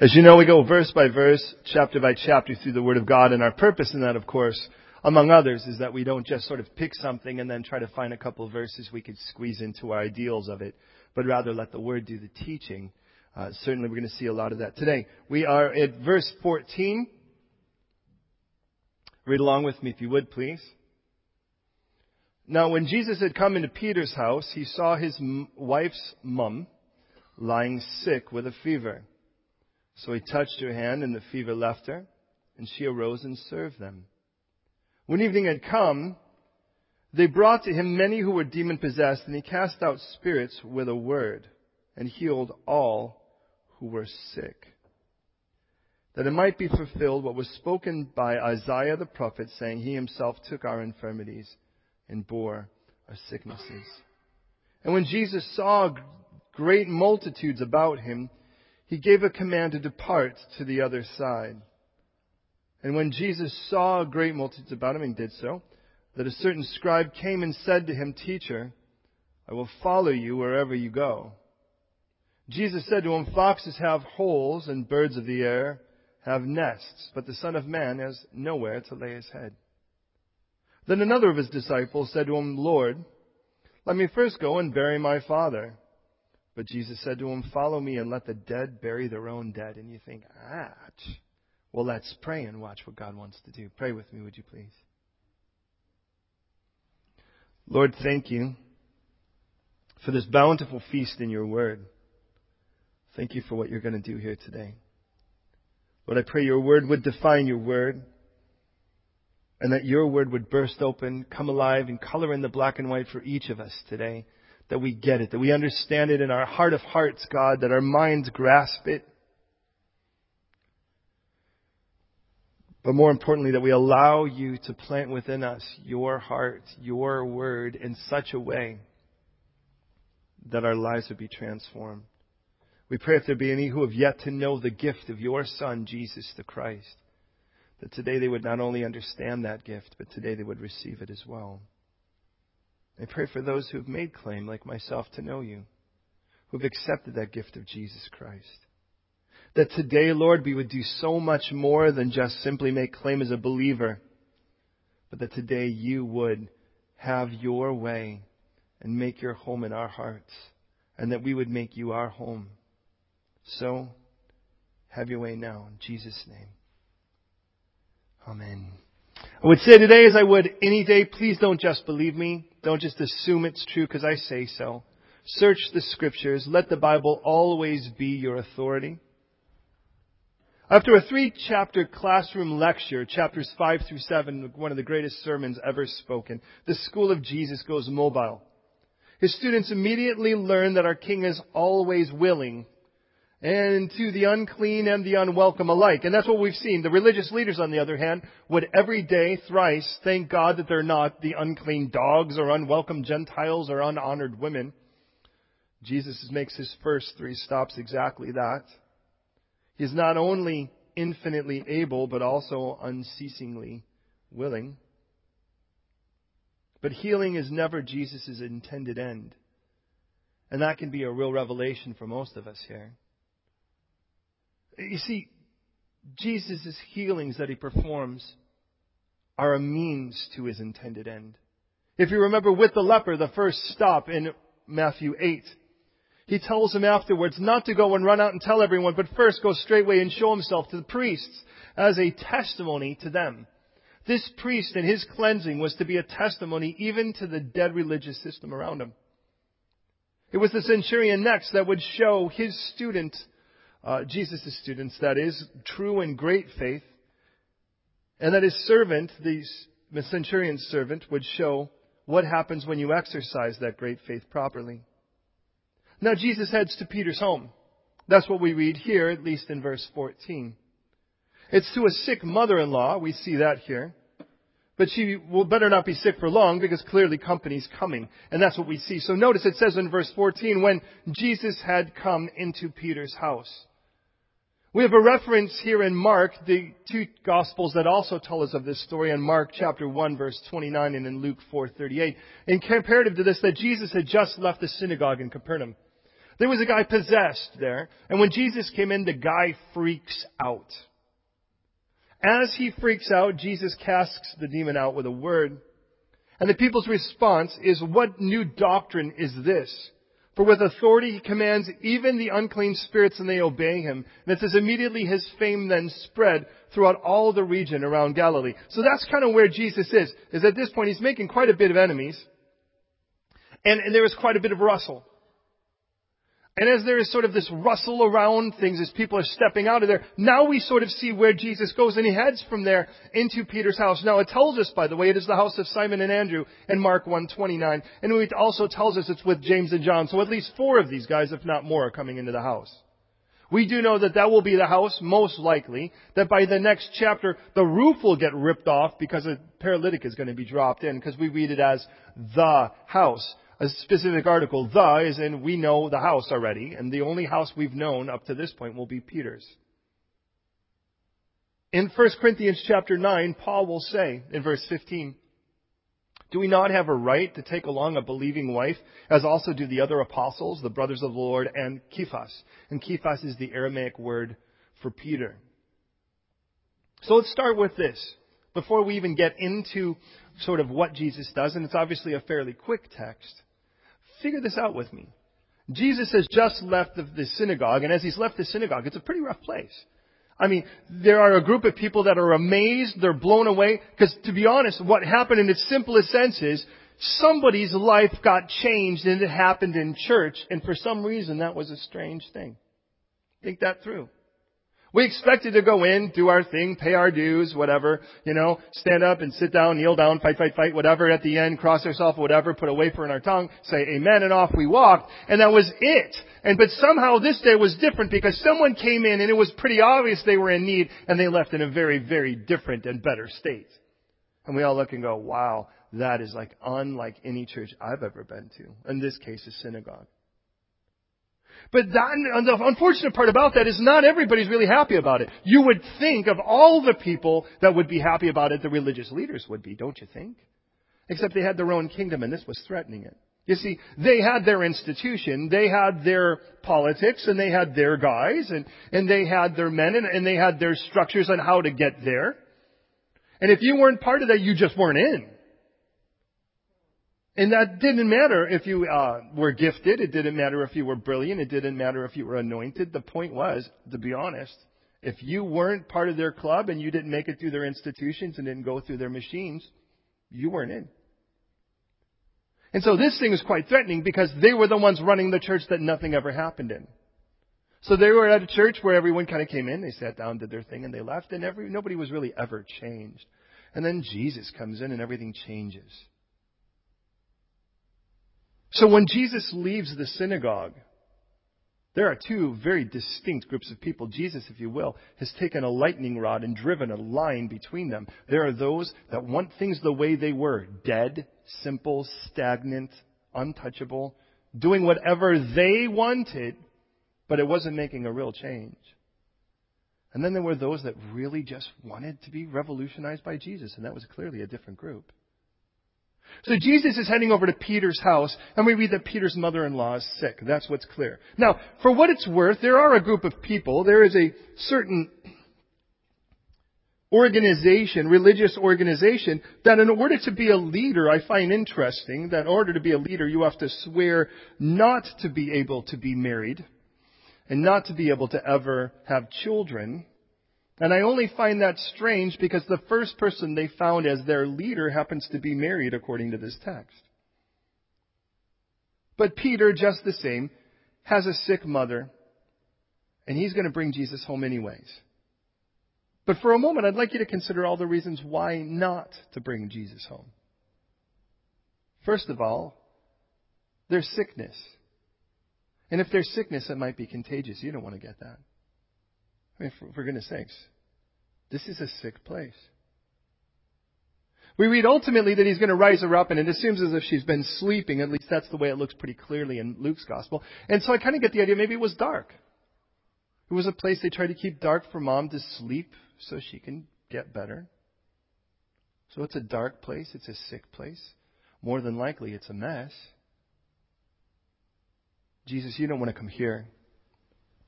As you know, we go verse by verse, chapter by chapter through the Word of God, and our purpose in that, of course, among others, is that we don't just sort of pick something and then try to find a couple of verses we could squeeze into our ideals of it, but rather let the Word do the teaching. Uh, certainly we're going to see a lot of that today. We are at verse 14. Read along with me if you would, please. Now, when Jesus had come into Peter's house, he saw his wife's mum lying sick with a fever. So he touched her hand, and the fever left her, and she arose and served them. When evening had come, they brought to him many who were demon possessed, and he cast out spirits with a word, and healed all who were sick. That it might be fulfilled what was spoken by Isaiah the prophet, saying, He himself took our infirmities and bore our sicknesses. And when Jesus saw great multitudes about him, he gave a command to depart to the other side. And when Jesus saw a great multitude about him and did so, that a certain scribe came and said to him, Teacher, I will follow you wherever you go. Jesus said to him, Foxes have holes and birds of the air have nests, but the Son of Man has nowhere to lay his head. Then another of his disciples said to him, Lord, let me first go and bury my father. But Jesus said to him, Follow me and let the dead bury their own dead. And you think, ah, well, let's pray and watch what God wants to do. Pray with me, would you please? Lord, thank you for this bountiful feast in your word. Thank you for what you're going to do here today. Lord, I pray your word would define your word and that your word would burst open, come alive, and color in the black and white for each of us today. That we get it, that we understand it in our heart of hearts, God, that our minds grasp it. But more importantly, that we allow you to plant within us your heart, your word in such a way that our lives would be transformed. We pray if there be any who have yet to know the gift of your Son, Jesus the Christ, that today they would not only understand that gift, but today they would receive it as well. I pray for those who have made claim, like myself, to know you, who have accepted that gift of Jesus Christ. That today, Lord, we would do so much more than just simply make claim as a believer, but that today you would have your way and make your home in our hearts, and that we would make you our home. So, have your way now, in Jesus' name. Amen. I would say today as I would any day, please don't just believe me. Don't just assume it's true because I say so. Search the scriptures. Let the Bible always be your authority. After a three chapter classroom lecture, chapters 5 through 7, one of the greatest sermons ever spoken, the School of Jesus goes mobile. His students immediately learn that our King is always willing and to the unclean and the unwelcome alike. And that's what we've seen. The religious leaders, on the other hand, would every day thrice thank God that they're not the unclean dogs or unwelcome Gentiles or unhonored women. Jesus makes his first three stops exactly that. He is not only infinitely able, but also unceasingly willing. But healing is never Jesus' intended end. And that can be a real revelation for most of us here. You see, Jesus' healings that he performs are a means to his intended end. If you remember with the leper, the first stop in Matthew 8, he tells him afterwards not to go and run out and tell everyone, but first go straightway and show himself to the priests as a testimony to them. This priest and his cleansing was to be a testimony even to the dead religious system around him. It was the centurion next that would show his student uh, Jesus' students, that is, true and great faith, and that his servant, the centurion's servant, would show what happens when you exercise that great faith properly. Now Jesus heads to Peter's home. That's what we read here, at least in verse 14. It's to a sick mother-in-law. We see that here. But she will better not be sick for long because clearly company's coming. And that's what we see. So notice it says in verse 14, when Jesus had come into Peter's house. We have a reference here in Mark, the two Gospels that also tell us of this story in Mark chapter 1 verse 29 and in Luke 4:38. In comparative to this, that Jesus had just left the synagogue in Capernaum. There was a guy possessed there, and when Jesus came in, the guy freaks out. As he freaks out, Jesus casts the demon out with a word. And the people's response is, what new doctrine is this? For with authority he commands even the unclean spirits and they obey him. And it says immediately his fame then spread throughout all the region around Galilee. So that's kind of where Jesus is, is at this point he's making quite a bit of enemies. And, and there is quite a bit of rustle. And as there is sort of this rustle around things as people are stepping out of there, now we sort of see where Jesus goes and he heads from there into Peter's house. Now it tells us, by the way, it is the house of Simon and Andrew in Mark 129. And it also tells us it's with James and John. So at least four of these guys, if not more, are coming into the house. We do know that that will be the house, most likely, that by the next chapter, the roof will get ripped off because a paralytic is going to be dropped in, because we read it as the house a specific article. The is in we know the house already, and the only house we've known up to this point will be Peter's. In 1 Corinthians chapter 9, Paul will say in verse 15, Do we not have a right to take along a believing wife, as also do the other apostles, the brothers of the Lord, and Kephas? And Kephas is the Aramaic word for Peter. So let's start with this. Before we even get into sort of what Jesus does, and it's obviously a fairly quick text. Figure this out with me. Jesus has just left the, the synagogue, and as he's left the synagogue, it's a pretty rough place. I mean, there are a group of people that are amazed, they're blown away, because to be honest, what happened in its simplest sense is somebody's life got changed and it happened in church, and for some reason that was a strange thing. Think that through. We expected to go in, do our thing, pay our dues, whatever, you know, stand up and sit down, kneel down, fight, fight, fight, whatever, at the end, cross ourselves, whatever, put a wafer in our tongue, say amen, and off we walked, and that was it. And, but somehow this day was different because someone came in and it was pretty obvious they were in need, and they left in a very, very different and better state. And we all look and go, wow, that is like unlike any church I've ever been to. In this case, a synagogue. But that, the unfortunate part about that is not everybody's really happy about it. You would think of all the people that would be happy about it, the religious leaders would be, don't you think? Except they had their own kingdom and this was threatening it. You see, they had their institution, they had their politics, and they had their guys, and, and they had their men, and, and they had their structures on how to get there. And if you weren't part of that, you just weren't in. And that didn't matter if you uh, were gifted. It didn't matter if you were brilliant. It didn't matter if you were anointed. The point was, to be honest, if you weren't part of their club and you didn't make it through their institutions and didn't go through their machines, you weren't in. And so this thing was quite threatening because they were the ones running the church that nothing ever happened in. So they were at a church where everyone kind of came in, they sat down, did their thing, and they left, and every, nobody was really ever changed. And then Jesus comes in and everything changes. So when Jesus leaves the synagogue, there are two very distinct groups of people. Jesus, if you will, has taken a lightning rod and driven a line between them. There are those that want things the way they were dead, simple, stagnant, untouchable, doing whatever they wanted, but it wasn't making a real change. And then there were those that really just wanted to be revolutionized by Jesus, and that was clearly a different group. So Jesus is heading over to Peter's house, and we read that Peter's mother-in-law is sick. That's what's clear. Now, for what it's worth, there are a group of people, there is a certain organization, religious organization, that in order to be a leader, I find interesting that in order to be a leader, you have to swear not to be able to be married, and not to be able to ever have children, and I only find that strange because the first person they found as their leader happens to be married according to this text. But Peter, just the same, has a sick mother, and he's going to bring Jesus home anyways. But for a moment, I'd like you to consider all the reasons why not to bring Jesus home. First of all, there's sickness. And if there's sickness, it might be contagious. You don't want to get that. I mean, for, for goodness sakes, this is a sick place. We read ultimately that he's going to rise her up, and it assumes as if she's been sleeping. At least that's the way it looks pretty clearly in Luke's gospel. And so I kind of get the idea maybe it was dark. It was a place they tried to keep dark for mom to sleep so she can get better. So it's a dark place. It's a sick place. More than likely, it's a mess. Jesus, you don't want to come here.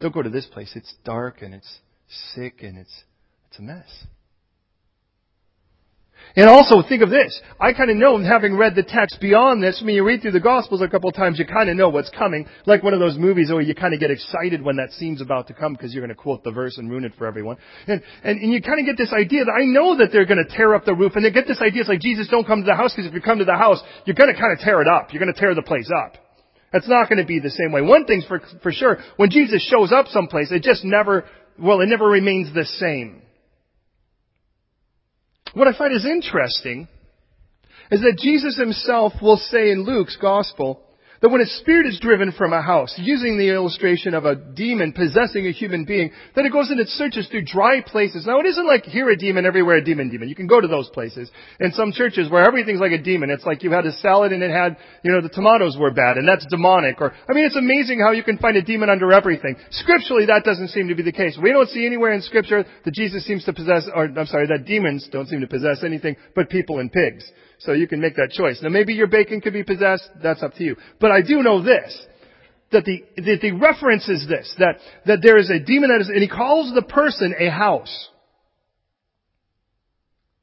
Don't go to this place. It's dark and it's sick and it's, it's a mess. And also think of this. I kind of know, having read the text beyond this, when you read through the Gospels a couple of times, you kind of know what's coming. Like one of those movies where you kind of get excited when that scene's about to come because you're going to quote the verse and ruin it for everyone. And, and, and you kind of get this idea that I know that they're going to tear up the roof and they get this idea, it's like, Jesus, don't come to the house because if you come to the house, you're going to kind of tear it up. You're going to tear the place up. That's not going to be the same way. One thing's for, for sure, when Jesus shows up someplace, it just never, well, it never remains the same. What I find is interesting is that Jesus himself will say in Luke's gospel that when a spirit is driven from a house, using the illustration of a demon possessing a human being, then it goes and it searches through dry places. Now it isn't like here a demon, everywhere a demon, demon. You can go to those places. In some churches where everything's like a demon, it's like you had a salad and it had, you know, the tomatoes were bad and that's demonic. Or, I mean, it's amazing how you can find a demon under everything. Scripturally, that doesn't seem to be the case. We don't see anywhere in scripture that Jesus seems to possess, or I'm sorry, that demons don't seem to possess anything but people and pigs. So you can make that choice. Now maybe your bacon could be possessed, that's up to you. But I do know this, that the, that the reference is this, that, that there is a demon that is, and he calls the person a house.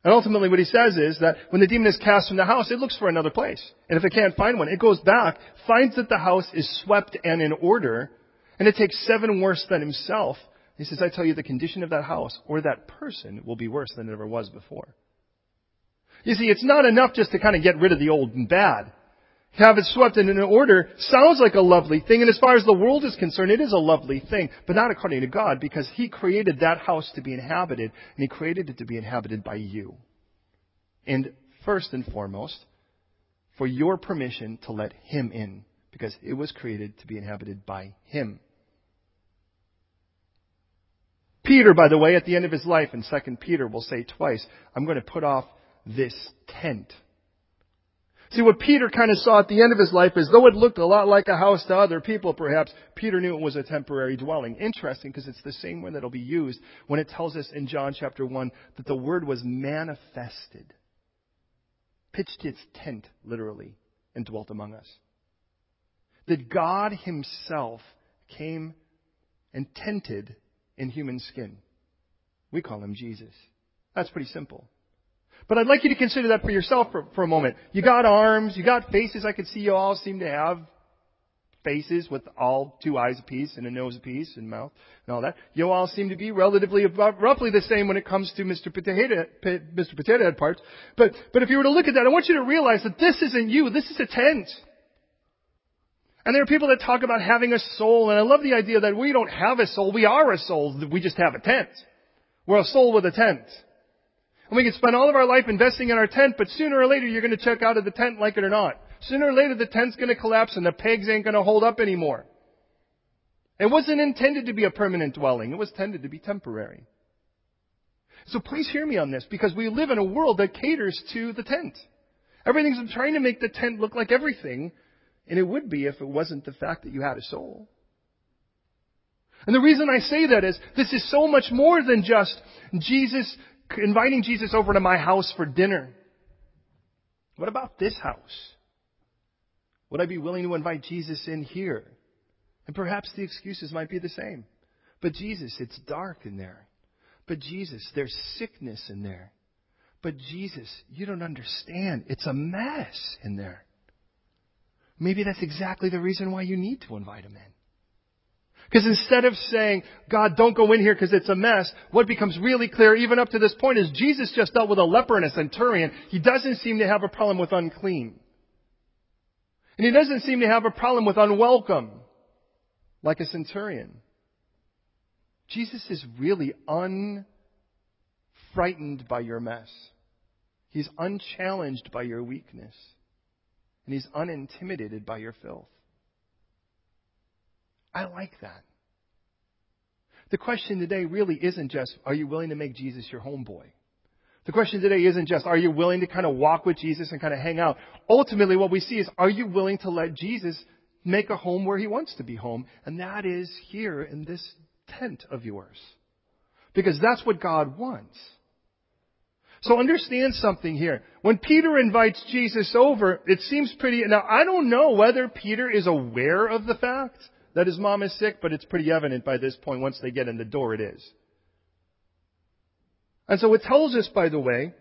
And ultimately what he says is that when the demon is cast from the house, it looks for another place. And if it can't find one, it goes back, finds that the house is swept and in order, and it takes seven worse than himself. He says, I tell you, the condition of that house or that person will be worse than it ever was before. You see, it's not enough just to kind of get rid of the old and bad. Have it swept in an order sounds like a lovely thing, and as far as the world is concerned, it is a lovely thing, but not according to God, because He created that house to be inhabited, and He created it to be inhabited by you. And first and foremost, for your permission to let Him in, because it was created to be inhabited by Him. Peter, by the way, at the end of his life in 2 Peter will say twice, I'm going to put off this tent. See, what Peter kind of saw at the end of his life is though it looked a lot like a house to other people, perhaps, Peter knew it was a temporary dwelling. Interesting because it's the same one that'll be used when it tells us in John chapter 1 that the Word was manifested. Pitched its tent, literally, and dwelt among us. That God Himself came and tented in human skin. We call Him Jesus. That's pretty simple. But I'd like you to consider that for yourself for, for a moment. You got arms, you got faces. I could see you all seem to have faces with all two eyes apiece and a nose apiece and mouth and all that. You all seem to be relatively roughly the same when it comes to Mr. Potato, Mr. Potato Head parts. But, but if you were to look at that, I want you to realize that this isn't you. This is a tent. And there are people that talk about having a soul, and I love the idea that we don't have a soul. We are a soul. We just have a tent. We're a soul with a tent. And we can spend all of our life investing in our tent, but sooner or later you're going to check out of the tent like it or not. Sooner or later the tent's going to collapse and the pegs ain't going to hold up anymore. It wasn't intended to be a permanent dwelling. It was intended to be temporary. So please hear me on this because we live in a world that caters to the tent. Everything's trying to make the tent look like everything, and it would be if it wasn't the fact that you had a soul. And the reason I say that is this is so much more than just Jesus inviting Jesus over to my house for dinner. What about this house? Would I be willing to invite Jesus in here? And perhaps the excuses might be the same. But Jesus, it's dark in there. But Jesus, there's sickness in there. But Jesus, you don't understand. It's a mess in there. Maybe that's exactly the reason why you need to invite him in. Because instead of saying, God, don't go in here because it's a mess, what becomes really clear even up to this point is Jesus just dealt with a leper and a centurion. He doesn't seem to have a problem with unclean. And he doesn't seem to have a problem with unwelcome, like a centurion. Jesus is really unfrightened by your mess. He's unchallenged by your weakness. And he's unintimidated by your filth. I like that. The question today really isn't just, are you willing to make Jesus your homeboy? The question today isn't just, are you willing to kind of walk with Jesus and kind of hang out? Ultimately, what we see is, are you willing to let Jesus make a home where he wants to be home? And that is here in this tent of yours. Because that's what God wants. So understand something here. When Peter invites Jesus over, it seems pretty, now I don't know whether Peter is aware of the fact that his mom is sick, but it's pretty evident by this point once they get in the door it is. And so it tells us, by the way,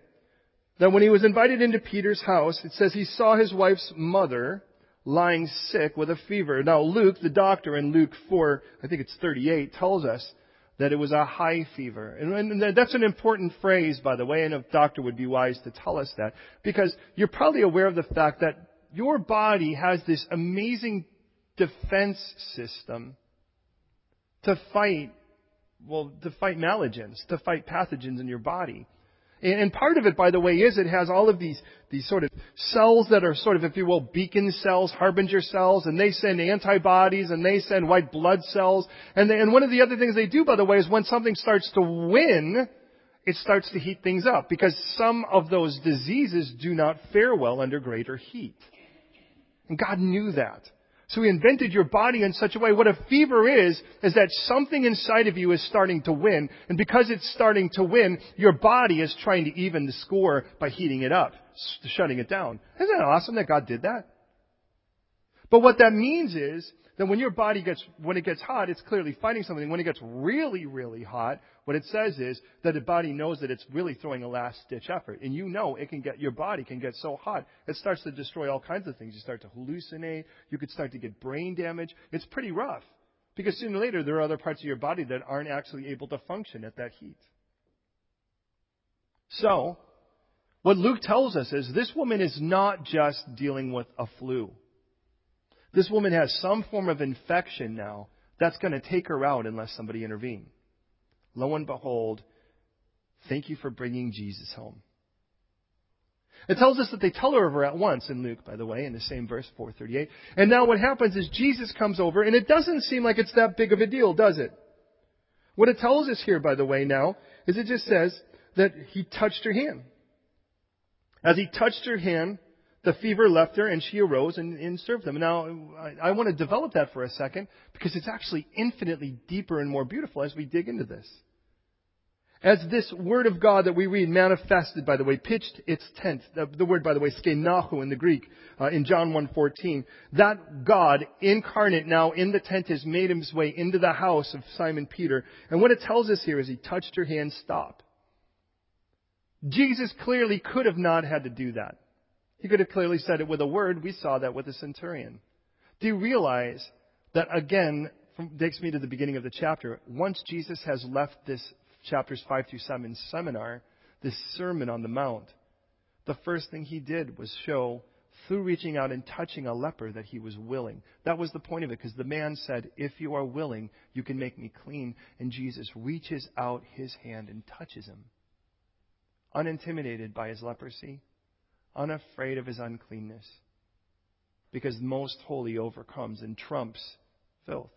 that when he was invited into Peter's house, it says he saw his wife's mother lying sick with a fever. Now Luke, the doctor in Luke 4, I think it's 38, tells us that it was a high fever. And, that's an important phrase, by the way, and a doctor would be wise to tell us that. Because you're probably aware of the fact that your body has this amazing defense system to fight, well, to fight malagins, to fight pathogens in your body. And part of it, by the way, is it has all of these, these sort of cells that are sort of, if you will, beacon cells, harbinger cells, and they send antibodies and they send white blood cells. And, they, and one of the other things they do, by the way, is when something starts to win, it starts to heat things up because some of those diseases do not fare well under greater heat. And God knew that. So he invented your body in such a way. What a fever is, is that something inside of you is starting to win. And because it's starting to win, your body is trying to even the score by heating it up, shutting it down. Isn't that awesome that God did that? But what that means is that when your body gets, when it gets hot, it's clearly fighting something. When it gets really, really hot, what it says is that the body knows that it's really throwing a last ditch effort. And you know it can get, your body can get so hot, it starts to destroy all kinds of things. You start to hallucinate. You could start to get brain damage. It's pretty rough. Because sooner or later, there are other parts of your body that aren't actually able to function at that heat. So, what Luke tells us is this woman is not just dealing with a flu. This woman has some form of infection now that's going to take her out unless somebody intervenes. Lo and behold, thank you for bringing Jesus home. It tells us that they tell her of her at once in Luke, by the way, in the same verse 438. And now what happens is Jesus comes over, and it doesn't seem like it's that big of a deal, does it? What it tells us here, by the way, now, is it just says that he touched her hand. As he touched her hand, the fever left her and she arose and, and served them. Now, I, I want to develop that for a second because it's actually infinitely deeper and more beautiful as we dig into this. As this word of God that we read manifested, by the way, pitched its tent, the, the word, by the way, skenachu in the Greek, uh, in John 1.14, that God incarnate now in the tent has made his way into the house of Simon Peter. And what it tells us here is he touched her hand, stop. Jesus clearly could have not had to do that. He could have clearly said it with a word. We saw that with the centurion. Do you realize that again, takes me to the beginning of the chapter. Once Jesus has left this chapters 5 through 7 seminar, this Sermon on the Mount, the first thing he did was show through reaching out and touching a leper that he was willing. That was the point of it because the man said, If you are willing, you can make me clean. And Jesus reaches out his hand and touches him. Unintimidated by his leprosy, unafraid of his uncleanness, because most holy overcomes and trumps filth.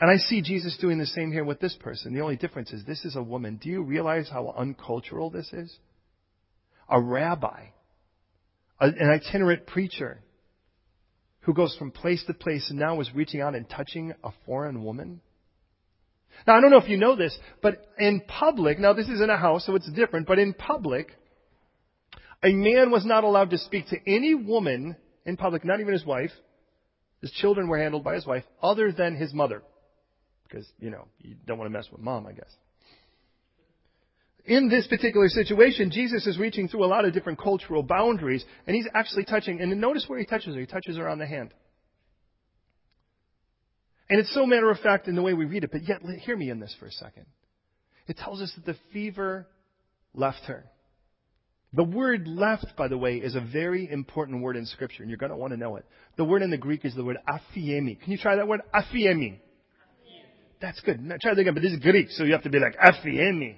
And I see Jesus doing the same here with this person. The only difference is this is a woman. Do you realize how uncultural this is? A rabbi, an itinerant preacher who goes from place to place and now is reaching out and touching a foreign woman. Now, I don't know if you know this, but in public, now this is in a house, so it's different, but in public, a man was not allowed to speak to any woman in public, not even his wife. His children were handled by his wife, other than his mother. Because, you know, you don't want to mess with mom, I guess. In this particular situation, Jesus is reaching through a lot of different cultural boundaries, and he's actually touching, and notice where he touches her. He touches her on the hand. And it's so matter of fact in the way we read it, but yet, hear me in this for a second. It tells us that the fever left her. The word left, by the way, is a very important word in Scripture, and you're going to want to know it. The word in the Greek is the word aphiemi. Can you try that word? Aphiemi. That's good. Now, try that again, but this is Greek, so you have to be like aphiemi.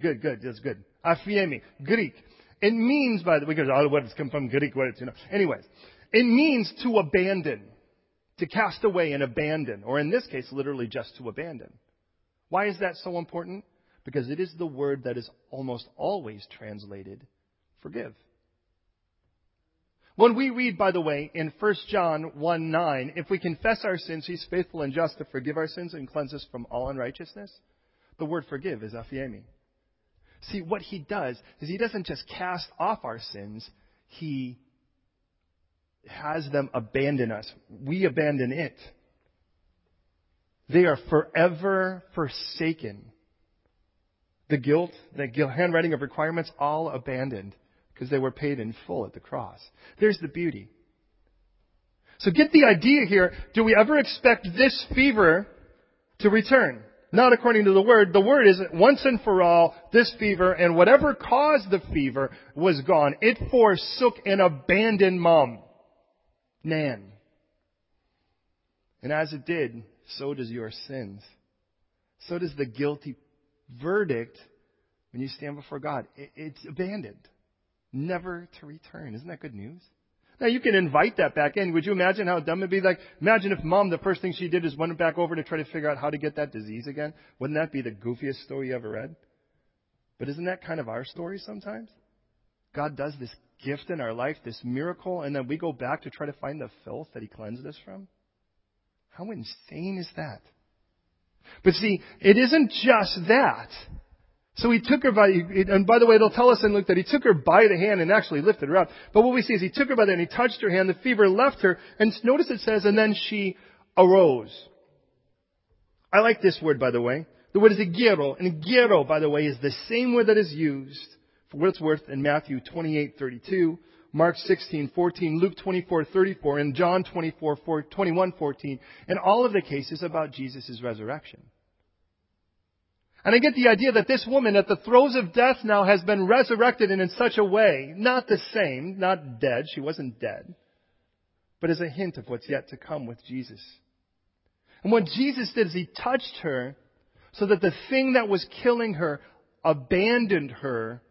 Good, good, that's good. Aphiemi. Greek. It means, by the way, because all the words come from Greek words, you know. Anyways, it means to abandon to cast away and abandon, or in this case, literally just to abandon. Why is that so important? Because it is the word that is almost always translated forgive. When we read, by the way, in 1 John 1 9, if we confess our sins, he's faithful and just to forgive our sins and cleanse us from all unrighteousness. The word forgive is aphiemi. See, what he does is he doesn't just cast off our sins, he has them abandon us. We abandon it. They are forever forsaken. The guilt, the handwriting of requirements, all abandoned because they were paid in full at the cross. There's the beauty. So get the idea here. Do we ever expect this fever to return? Not according to the word. The word is once and for all, this fever and whatever caused the fever was gone. It forsook and abandoned mom. Nan. And as it did, so does your sins. So does the guilty verdict when you stand before God. It's abandoned. Never to return. Isn't that good news? Now you can invite that back in. Would you imagine how dumb it'd be? Like, imagine if mom, the first thing she did is went back over to try to figure out how to get that disease again. Wouldn't that be the goofiest story you ever read? But isn't that kind of our story sometimes? God does this gift in our life, this miracle, and then we go back to try to find the filth that He cleansed us from? How insane is that? But see, it isn't just that. So he took her by, and by the way, it'll tell us in Luke that he took her by the hand and actually lifted her up. But what we see is he took her by the hand, he touched her hand, the fever left her, and notice it says, and then she arose. I like this word, by the way. The word is gero, and gero, by the way, is the same word that is used what it's worth in Matthew 28:32, Mark 16:14, Luke 24:34, and John 24, 21:14, and all of the cases about Jesus' resurrection. And I get the idea that this woman at the throes of death now has been resurrected and in such a way, not the same, not dead, she wasn't dead, but as a hint of what's yet to come with Jesus. And what Jesus did is he touched her so that the thing that was killing her abandoned her,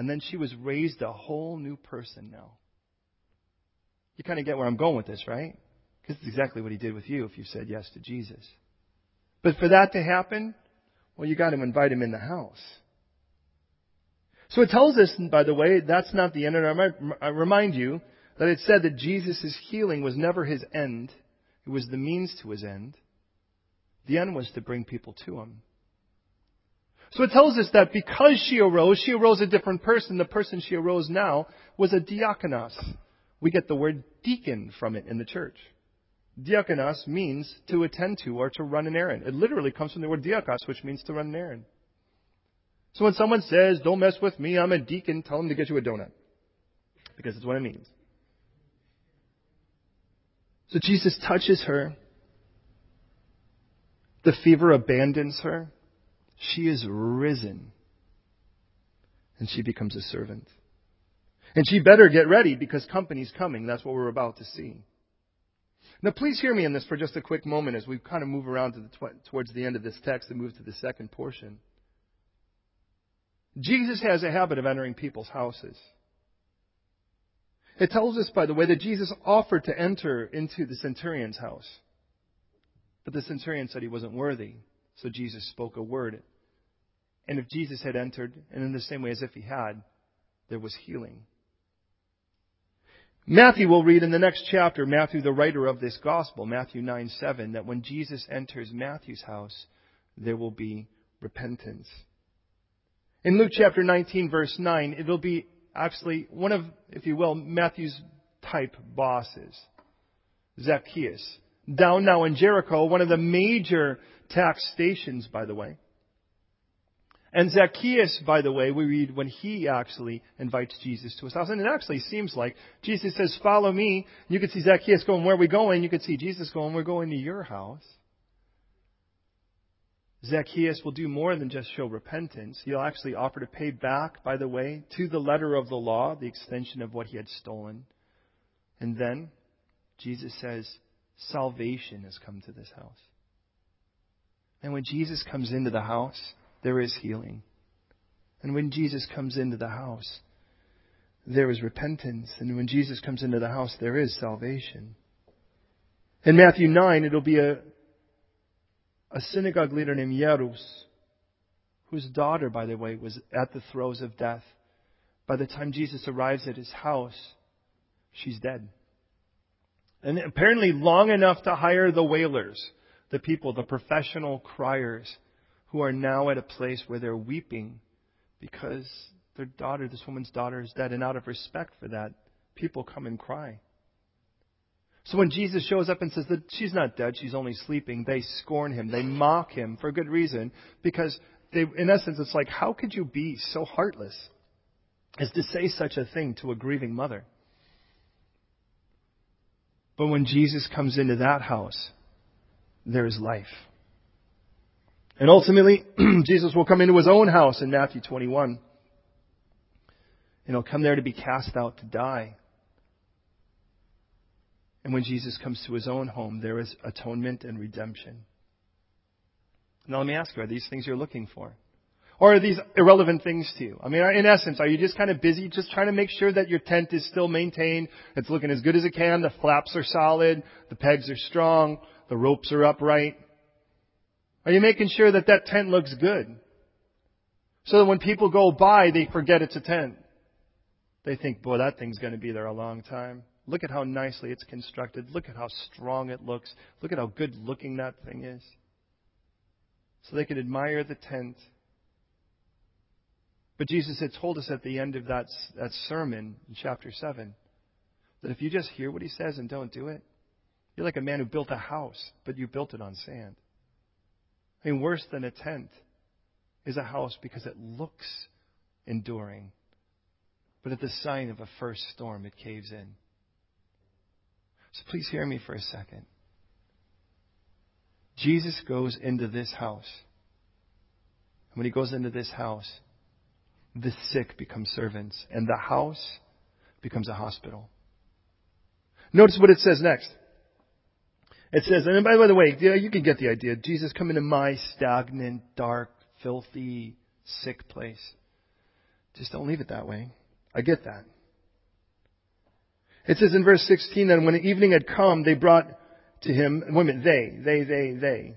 and then she was raised a whole new person now. You kind of get where I'm going with this, right? Because it's exactly what he did with you if you said yes to Jesus. But for that to happen, well, you got to invite him in the house. So it tells us, by the way, that's not the end. And I remind you that it said that Jesus' healing was never his end. It was the means to his end. The end was to bring people to him. So it tells us that because she arose, she arose a different person. The person she arose now was a diakonos. We get the word deacon from it in the church. Diakonos means to attend to or to run an errand. It literally comes from the word diakos, which means to run an errand. So when someone says, don't mess with me, I'm a deacon, tell them to get you a donut. Because it's what it means. So Jesus touches her. The fever abandons her. She is risen. And she becomes a servant. And she better get ready because company's coming. That's what we're about to see. Now, please hear me in this for just a quick moment as we kind of move around to the tw- towards the end of this text and move to the second portion. Jesus has a habit of entering people's houses. It tells us, by the way, that Jesus offered to enter into the centurion's house. But the centurion said he wasn't worthy, so Jesus spoke a word. And if Jesus had entered, and in the same way as if he had, there was healing. Matthew will read in the next chapter, Matthew, the writer of this gospel, Matthew 9 7, that when Jesus enters Matthew's house, there will be repentance. In Luke chapter 19, verse 9, it'll be actually one of, if you will, Matthew's type bosses, Zacchaeus. Down now in Jericho, one of the major tax stations, by the way. And Zacchaeus, by the way, we read when he actually invites Jesus to his house. And it actually seems like Jesus says, follow me. You could see Zacchaeus going, where are we going? You could see Jesus going, we're going to your house. Zacchaeus will do more than just show repentance. He'll actually offer to pay back, by the way, to the letter of the law, the extension of what he had stolen. And then Jesus says, salvation has come to this house. And when Jesus comes into the house, there is healing. And when Jesus comes into the house, there is repentance. And when Jesus comes into the house, there is salvation. In Matthew 9, it'll be a, a synagogue leader named Jairus, whose daughter, by the way, was at the throes of death. By the time Jesus arrives at his house, she's dead. And apparently long enough to hire the wailers, the people, the professional criers who are now at a place where they're weeping because their daughter, this woman's daughter, is dead. And out of respect for that, people come and cry. So when Jesus shows up and says that she's not dead, she's only sleeping, they scorn him. They mock him for good reason because they, in essence, it's like, how could you be so heartless as to say such a thing to a grieving mother? But when Jesus comes into that house, there is life. And ultimately, Jesus will come into his own house in Matthew 21. And he'll come there to be cast out to die. And when Jesus comes to his own home, there is atonement and redemption. Now let me ask you, are these things you're looking for? Or are these irrelevant things to you? I mean, in essence, are you just kind of busy just trying to make sure that your tent is still maintained, it's looking as good as it can, the flaps are solid, the pegs are strong, the ropes are upright? Are you making sure that that tent looks good? So that when people go by, they forget it's a tent. They think, boy, that thing's going to be there a long time. Look at how nicely it's constructed. Look at how strong it looks. Look at how good looking that thing is. So they can admire the tent. But Jesus had told us at the end of that, that sermon in chapter 7 that if you just hear what he says and don't do it, you're like a man who built a house, but you built it on sand. I mean, worse than a tent is a house because it looks enduring. But at the sign of a first storm, it caves in. So please hear me for a second. Jesus goes into this house. And when he goes into this house, the sick become servants, and the house becomes a hospital. Notice what it says next. It says, and by the way, you can get the idea. Jesus come into my stagnant, dark, filthy, sick place. Just don't leave it that way. I get that. It says in verse 16 that when the evening had come, they brought to him, women, they, they, they, they.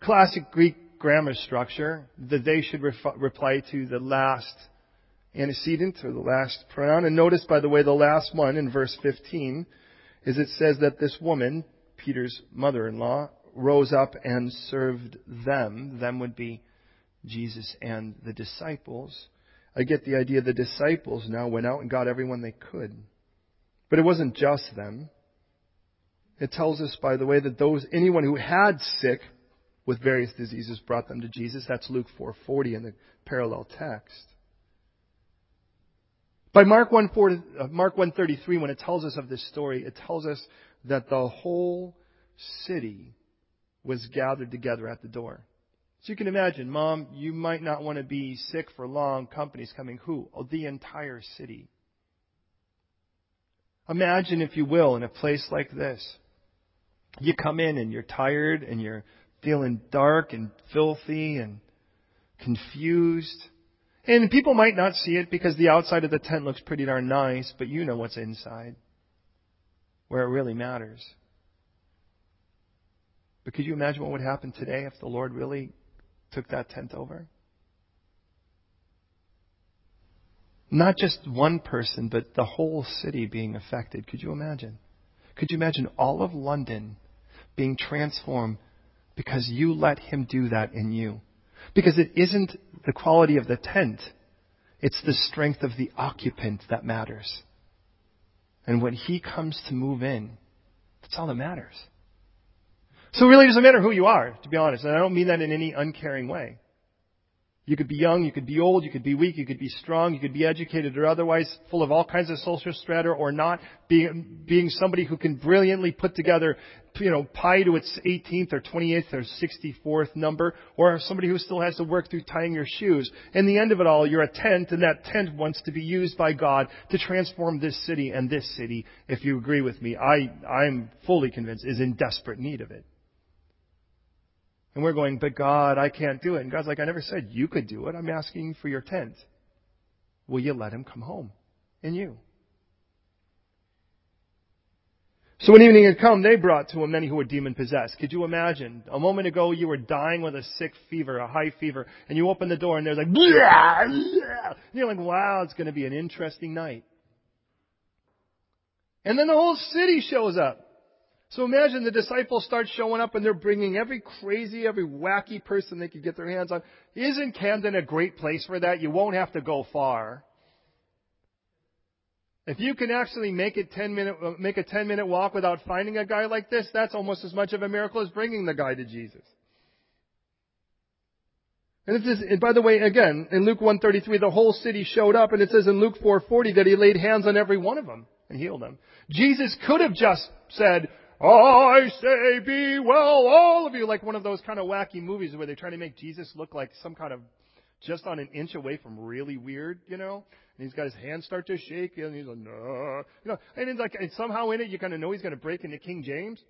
Classic Greek grammar structure. The they should ref- reply to the last antecedent or the last pronoun. And notice, by the way, the last one in verse 15 is it says that this woman, Peter's mother-in-law, rose up and served them. Them would be Jesus and the disciples. I get the idea the disciples now went out and got everyone they could. But it wasn't just them. It tells us, by the way, that those, anyone who had sick with various diseases brought them to Jesus. That's Luke 4.40 in the parallel text. By Mark 1, 4, uh, Mark 133, when it tells us of this story, it tells us that the whole city was gathered together at the door. So you can imagine, Mom, you might not want to be sick for long. Company's coming. Who? Oh, the entire city. Imagine, if you will, in a place like this. You come in and you're tired and you're feeling dark and filthy and confused. And people might not see it because the outside of the tent looks pretty darn nice, but you know what's inside, where it really matters. But could you imagine what would happen today if the Lord really took that tent over? Not just one person, but the whole city being affected. Could you imagine? Could you imagine all of London being transformed because you let Him do that in you? Because it isn't the quality of the tent, it's the strength of the occupant that matters. And when He comes to move in, that's all that matters. So really, it doesn't matter who you are, to be honest. And I don't mean that in any uncaring way. You could be young, you could be old, you could be weak, you could be strong, you could be educated or otherwise full of all kinds of social strata or not, being, being somebody who can brilliantly put together, you know, pi to its 18th or 28th or 64th number, or somebody who still has to work through tying your shoes. In the end of it all, you're a tent, and that tent wants to be used by God to transform this city, and this city, if you agree with me, I, I'm fully convinced, is in desperate need of it. And we're going, but God, I can't do it. And God's like, I never said you could do it. I'm asking for your tent. Will you let him come home And you? So when evening had come, they brought to him many who were demon possessed. Could you imagine? A moment ago, you were dying with a sick fever, a high fever, and you open the door and there's like, blah. And you're like, wow, it's going to be an interesting night. And then the whole city shows up. So imagine the disciples start showing up and they're bringing every crazy, every wacky person they could get their hands on. Isn't Camden a great place for that? You won't have to go far. If you can actually make it 10 minute, uh, make a 10 minute walk without finding a guy like this, that's almost as much of a miracle as bringing the guy to Jesus. And it says, and by the way, again, in Luke 133, the whole city showed up, and it says in Luke 440 that he laid hands on every one of them and healed them. Jesus could have just said, I say be well, all of you, like one of those kind of wacky movies where they try to make Jesus look like some kind of just on an inch away from really weird, you know? And he's got his hands start to shake, and he's like, no. You know, and it's like, and somehow in it, you kind of know he's going to break into King James.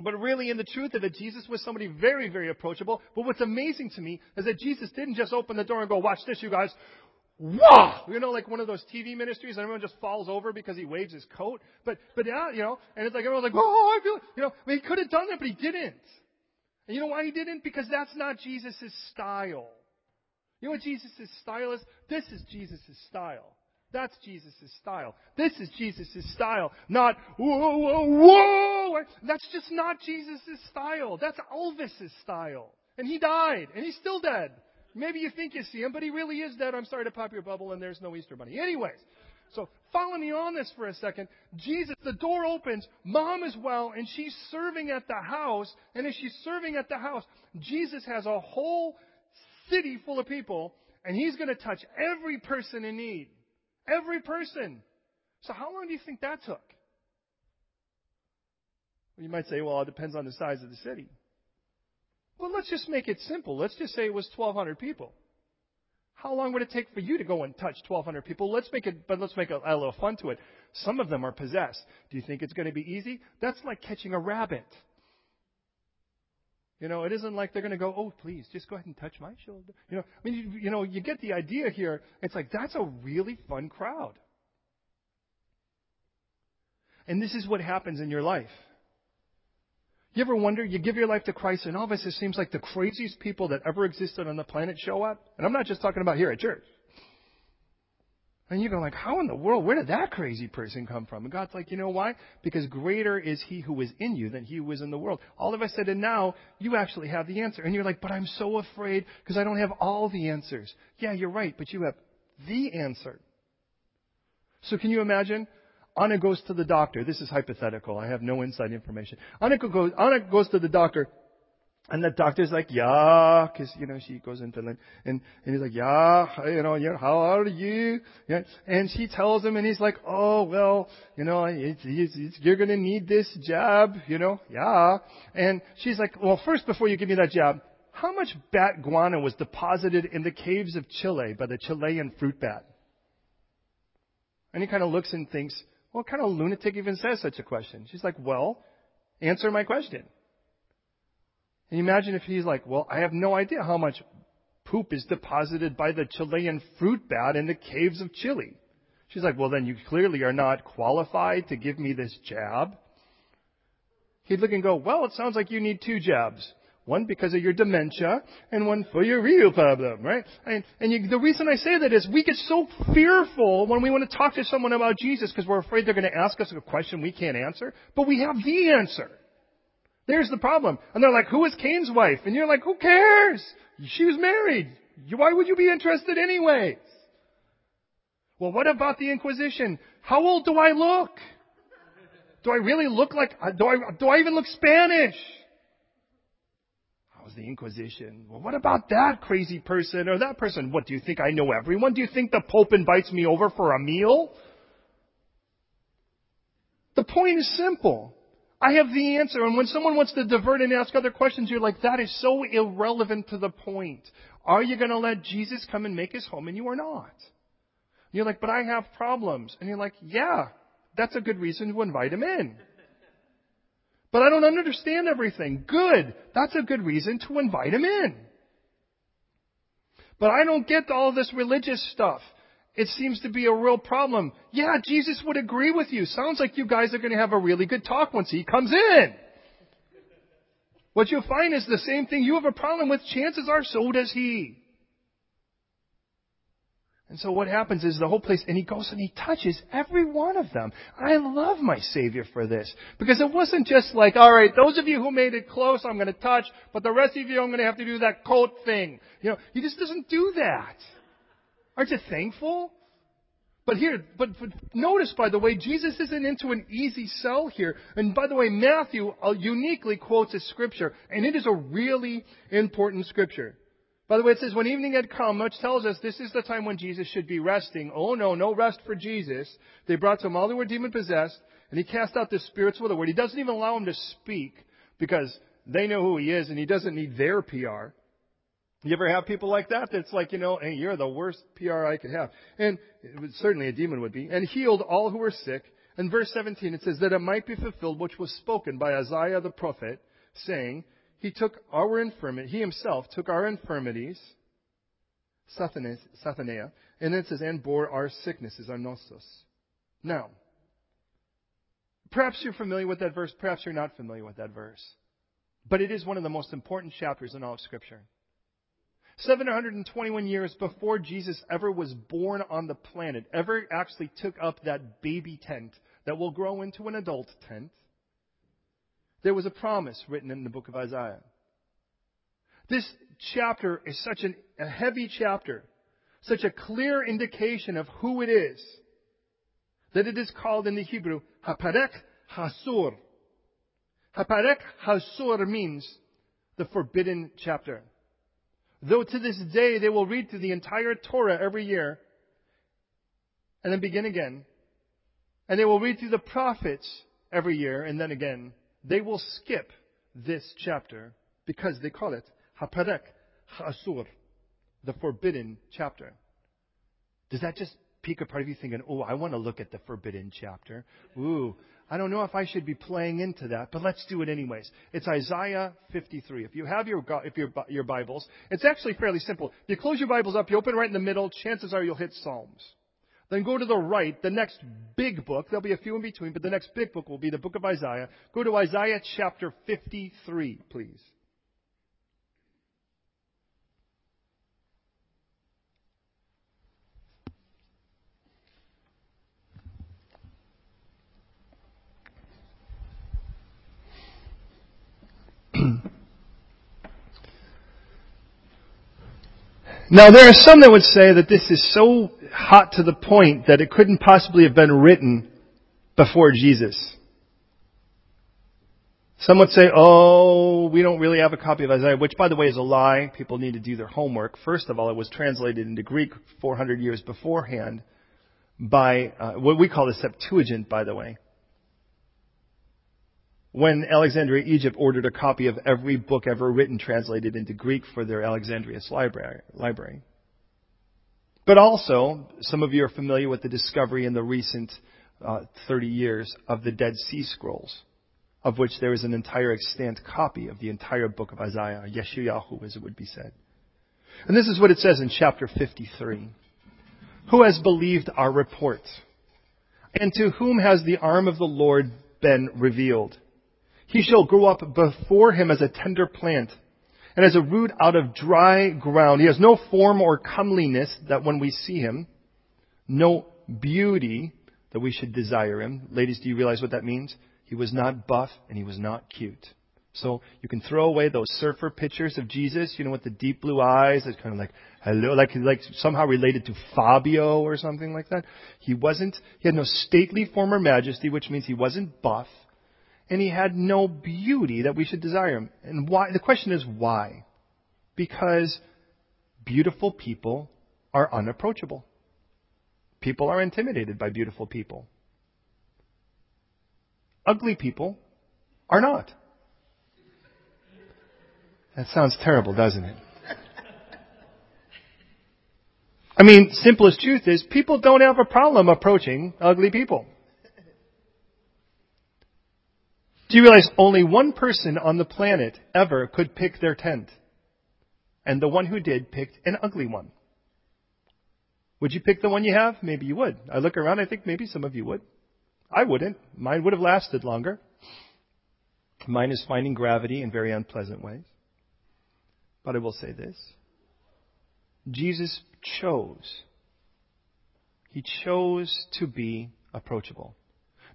But really, in the truth of it, Jesus was somebody very, very approachable. But what's amazing to me is that Jesus didn't just open the door and go, watch this, you guys. Wow! You know, like one of those TV ministries, and everyone just falls over because he waves his coat. But, but yeah, you know, and it's like everyone's like, oh, I feel, you know, I mean, he could have done that, but he didn't. And you know why he didn't? Because that's not Jesus' style. You know what Jesus' style is? This is Jesus' style. That's Jesus' style. This is Jesus' style. Not, whoa, whoa, whoa. That's just not Jesus' style. That's Elvis' style. And he died. And he's still dead. Maybe you think you see him, but he really is dead. I'm sorry to pop your bubble and there's no Easter bunny. Anyways. So follow me on this for a second. Jesus, the door opens. Mom is well and she's serving at the house. And as she's serving at the house, Jesus has a whole city full of people and he's going to touch every person in need. Every person. So how long do you think that took? Well, you might say, well, it depends on the size of the city. Well, let's just make it simple. Let's just say it was 1,200 people. How long would it take for you to go and touch 1,200 people? Let's make it, but let's make a, a little fun to it. Some of them are possessed. Do you think it's going to be easy? That's like catching a rabbit. You know, it isn't like they're going to go, oh, please, just go ahead and touch my shoulder. You know, I mean, you, you know, you get the idea here. It's like, that's a really fun crowd. And this is what happens in your life. You ever wonder, you give your life to Christ and all of us, it seems like the craziest people that ever existed on the planet show up? And I'm not just talking about here at church. And you go like, how in the world, where did that crazy person come from? And God's like, you know why? Because greater is he who is in you than he who is in the world. All of us said, and now you actually have the answer. And you're like, but I'm so afraid because I don't have all the answers. Yeah, you're right, but you have the answer. So can you imagine? Anna goes to the doctor. This is hypothetical. I have no inside information. Anna goes, Anna goes to the doctor and the doctor's like, yeah, cause, you know, she goes in Finland. And, and he's like, yeah, you know, how are you? Yeah. And she tells him and he's like, oh, well, you know, it's, it's, it's, you're gonna need this job, you know, yeah. And she's like, well, first before you give me that job, how much bat guano was deposited in the caves of Chile by the Chilean fruit bat? And he kind of looks and thinks, what kind of lunatic even says such a question? She's like, well, answer my question. And imagine if he's like, well, I have no idea how much poop is deposited by the Chilean fruit bat in the caves of Chile. She's like, well, then you clearly are not qualified to give me this job. He'd look and go, well, it sounds like you need two jobs. One because of your dementia, and one for your real problem, right? And, and you, the reason I say that is we get so fearful when we want to talk to someone about Jesus because we're afraid they're going to ask us a question we can't answer, but we have the answer. There's the problem. And they're like, who is Cain's wife? And you're like, who cares? She was married. Why would you be interested anyways? Well, what about the Inquisition? How old do I look? Do I really look like, uh, do I, do I even look Spanish? How's the Inquisition? Well, what about that crazy person or that person? What, do you think I know everyone? Do you think the Pope invites me over for a meal? The point is simple. I have the answer. And when someone wants to divert and ask other questions, you're like, that is so irrelevant to the point. Are you going to let Jesus come and make his home and you are not? And you're like, but I have problems. And you're like, yeah, that's a good reason to invite him in. But I don't understand everything. Good. That's a good reason to invite him in. But I don't get all this religious stuff it seems to be a real problem. Yeah, Jesus would agree with you. Sounds like you guys are going to have a really good talk once he comes in. What you'll find is the same thing you have a problem with, chances are so does he. And so what happens is the whole place, and he goes and he touches every one of them. I love my Savior for this. Because it wasn't just like, alright, those of you who made it close, I'm gonna touch, but the rest of you, I'm gonna have to do that coat thing. You know, he just doesn't do that. Aren't you thankful? But here, but, but, notice, by the way, Jesus isn't into an easy sell here. And by the way, Matthew uh, uniquely quotes a scripture, and it is a really important scripture. By the way, it says, when evening had come, which tells us this is the time when Jesus should be resting. Oh no, no rest for Jesus. They brought to him all who were demon possessed, and he cast out the spirits with a word. He doesn't even allow them to speak, because they know who he is, and he doesn't need their PR. You ever have people like that? That's like, you know, hey, you're the worst PR I could have. And certainly a demon would be. And healed all who were sick. And verse 17, it says that it might be fulfilled which was spoken by Isaiah the prophet, saying, He took our infirmity, He himself took our infirmities, Sathanea, and it says, and bore our sicknesses, our nostos. Now, perhaps you're familiar with that verse, perhaps you're not familiar with that verse. But it is one of the most important chapters in all of Scripture. 721 years before Jesus ever was born on the planet, ever actually took up that baby tent that will grow into an adult tent, there was a promise written in the book of Isaiah. This chapter is such an, a heavy chapter, such a clear indication of who it is, that it is called in the Hebrew Haparek Hasur. Haparek Hasur means the forbidden chapter. Though to this day they will read through the entire Torah every year and then begin again. And they will read through the prophets every year and then again. They will skip this chapter because they call it Haparek Ha'asur, the forbidden chapter. Does that just pique a part of you thinking, oh, I want to look at the forbidden chapter? Ooh, I don't know if I should be playing into that, but let's do it anyways. It's Isaiah 53. If you have your, if your, your Bibles, it's actually fairly simple. If You close your Bibles up, you open right in the middle, chances are you'll hit Psalms. Then go to the right, the next big book, there'll be a few in between, but the next big book will be the book of Isaiah. Go to Isaiah chapter 53, please. Now, there are some that would say that this is so hot to the point that it couldn't possibly have been written before Jesus. Some would say, oh, we don't really have a copy of Isaiah, which by the way is a lie. People need to do their homework. First of all, it was translated into Greek 400 years beforehand by uh, what we call the Septuagint, by the way when Alexandria, Egypt ordered a copy of every book ever written translated into Greek for their Alexandrius library. But also, some of you are familiar with the discovery in the recent uh, 30 years of the Dead Sea Scrolls, of which there is an entire extant copy of the entire book of Isaiah, Yeshayahu as it would be said. And this is what it says in chapter 53. Who has believed our report? And to whom has the arm of the Lord been revealed? He shall grow up before him as a tender plant and as a root out of dry ground. He has no form or comeliness that when we see him, no beauty that we should desire him. Ladies, do you realize what that means? He was not buff and he was not cute. So you can throw away those surfer pictures of Jesus, you know, with the deep blue eyes, it's kind of like, hello, like, like somehow related to Fabio or something like that. He wasn't, he had no stately form or majesty, which means he wasn't buff and he had no beauty that we should desire him. And why? The question is why? Because beautiful people are unapproachable. People are intimidated by beautiful people. Ugly people are not. That sounds terrible, doesn't it? I mean, simplest truth is people don't have a problem approaching ugly people. Do you realize only one person on the planet ever could pick their tent? And the one who did picked an ugly one. Would you pick the one you have? Maybe you would. I look around, I think maybe some of you would. I wouldn't. Mine would have lasted longer. Mine is finding gravity in very unpleasant ways. But I will say this. Jesus chose He chose to be approachable.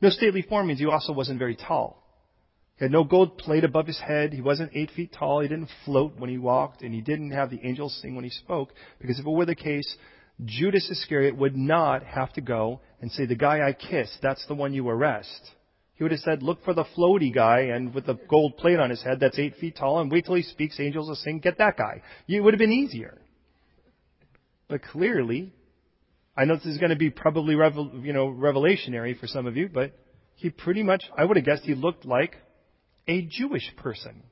No stately form means he also wasn't very tall. He had no gold plate above his head. He wasn't eight feet tall. He didn't float when he walked, and he didn't have the angels sing when he spoke. Because if it were the case, Judas Iscariot would not have to go and say, the guy I kissed, that's the one you arrest. He would have said, look for the floaty guy and with the gold plate on his head that's eight feet tall and wait till he speaks, angels will sing, get that guy. It would have been easier. But clearly, I know this is going to be probably revel, you know, revelationary for some of you, but he pretty much, I would have guessed he looked like a Jewish person.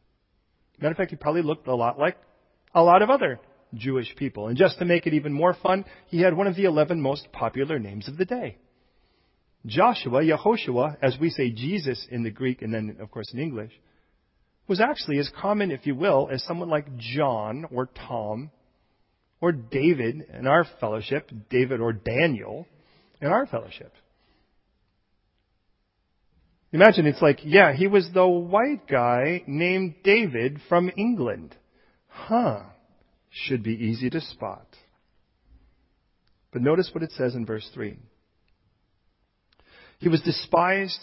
Matter of fact, he probably looked a lot like a lot of other Jewish people. And just to make it even more fun, he had one of the 11 most popular names of the day. Joshua, Yehoshua, as we say Jesus in the Greek and then, of course, in English, was actually as common, if you will, as someone like John or Tom or David in our fellowship, David or Daniel in our fellowship. Imagine it's like, yeah, he was the white guy named David from England. Huh. Should be easy to spot. But notice what it says in verse 3. He was despised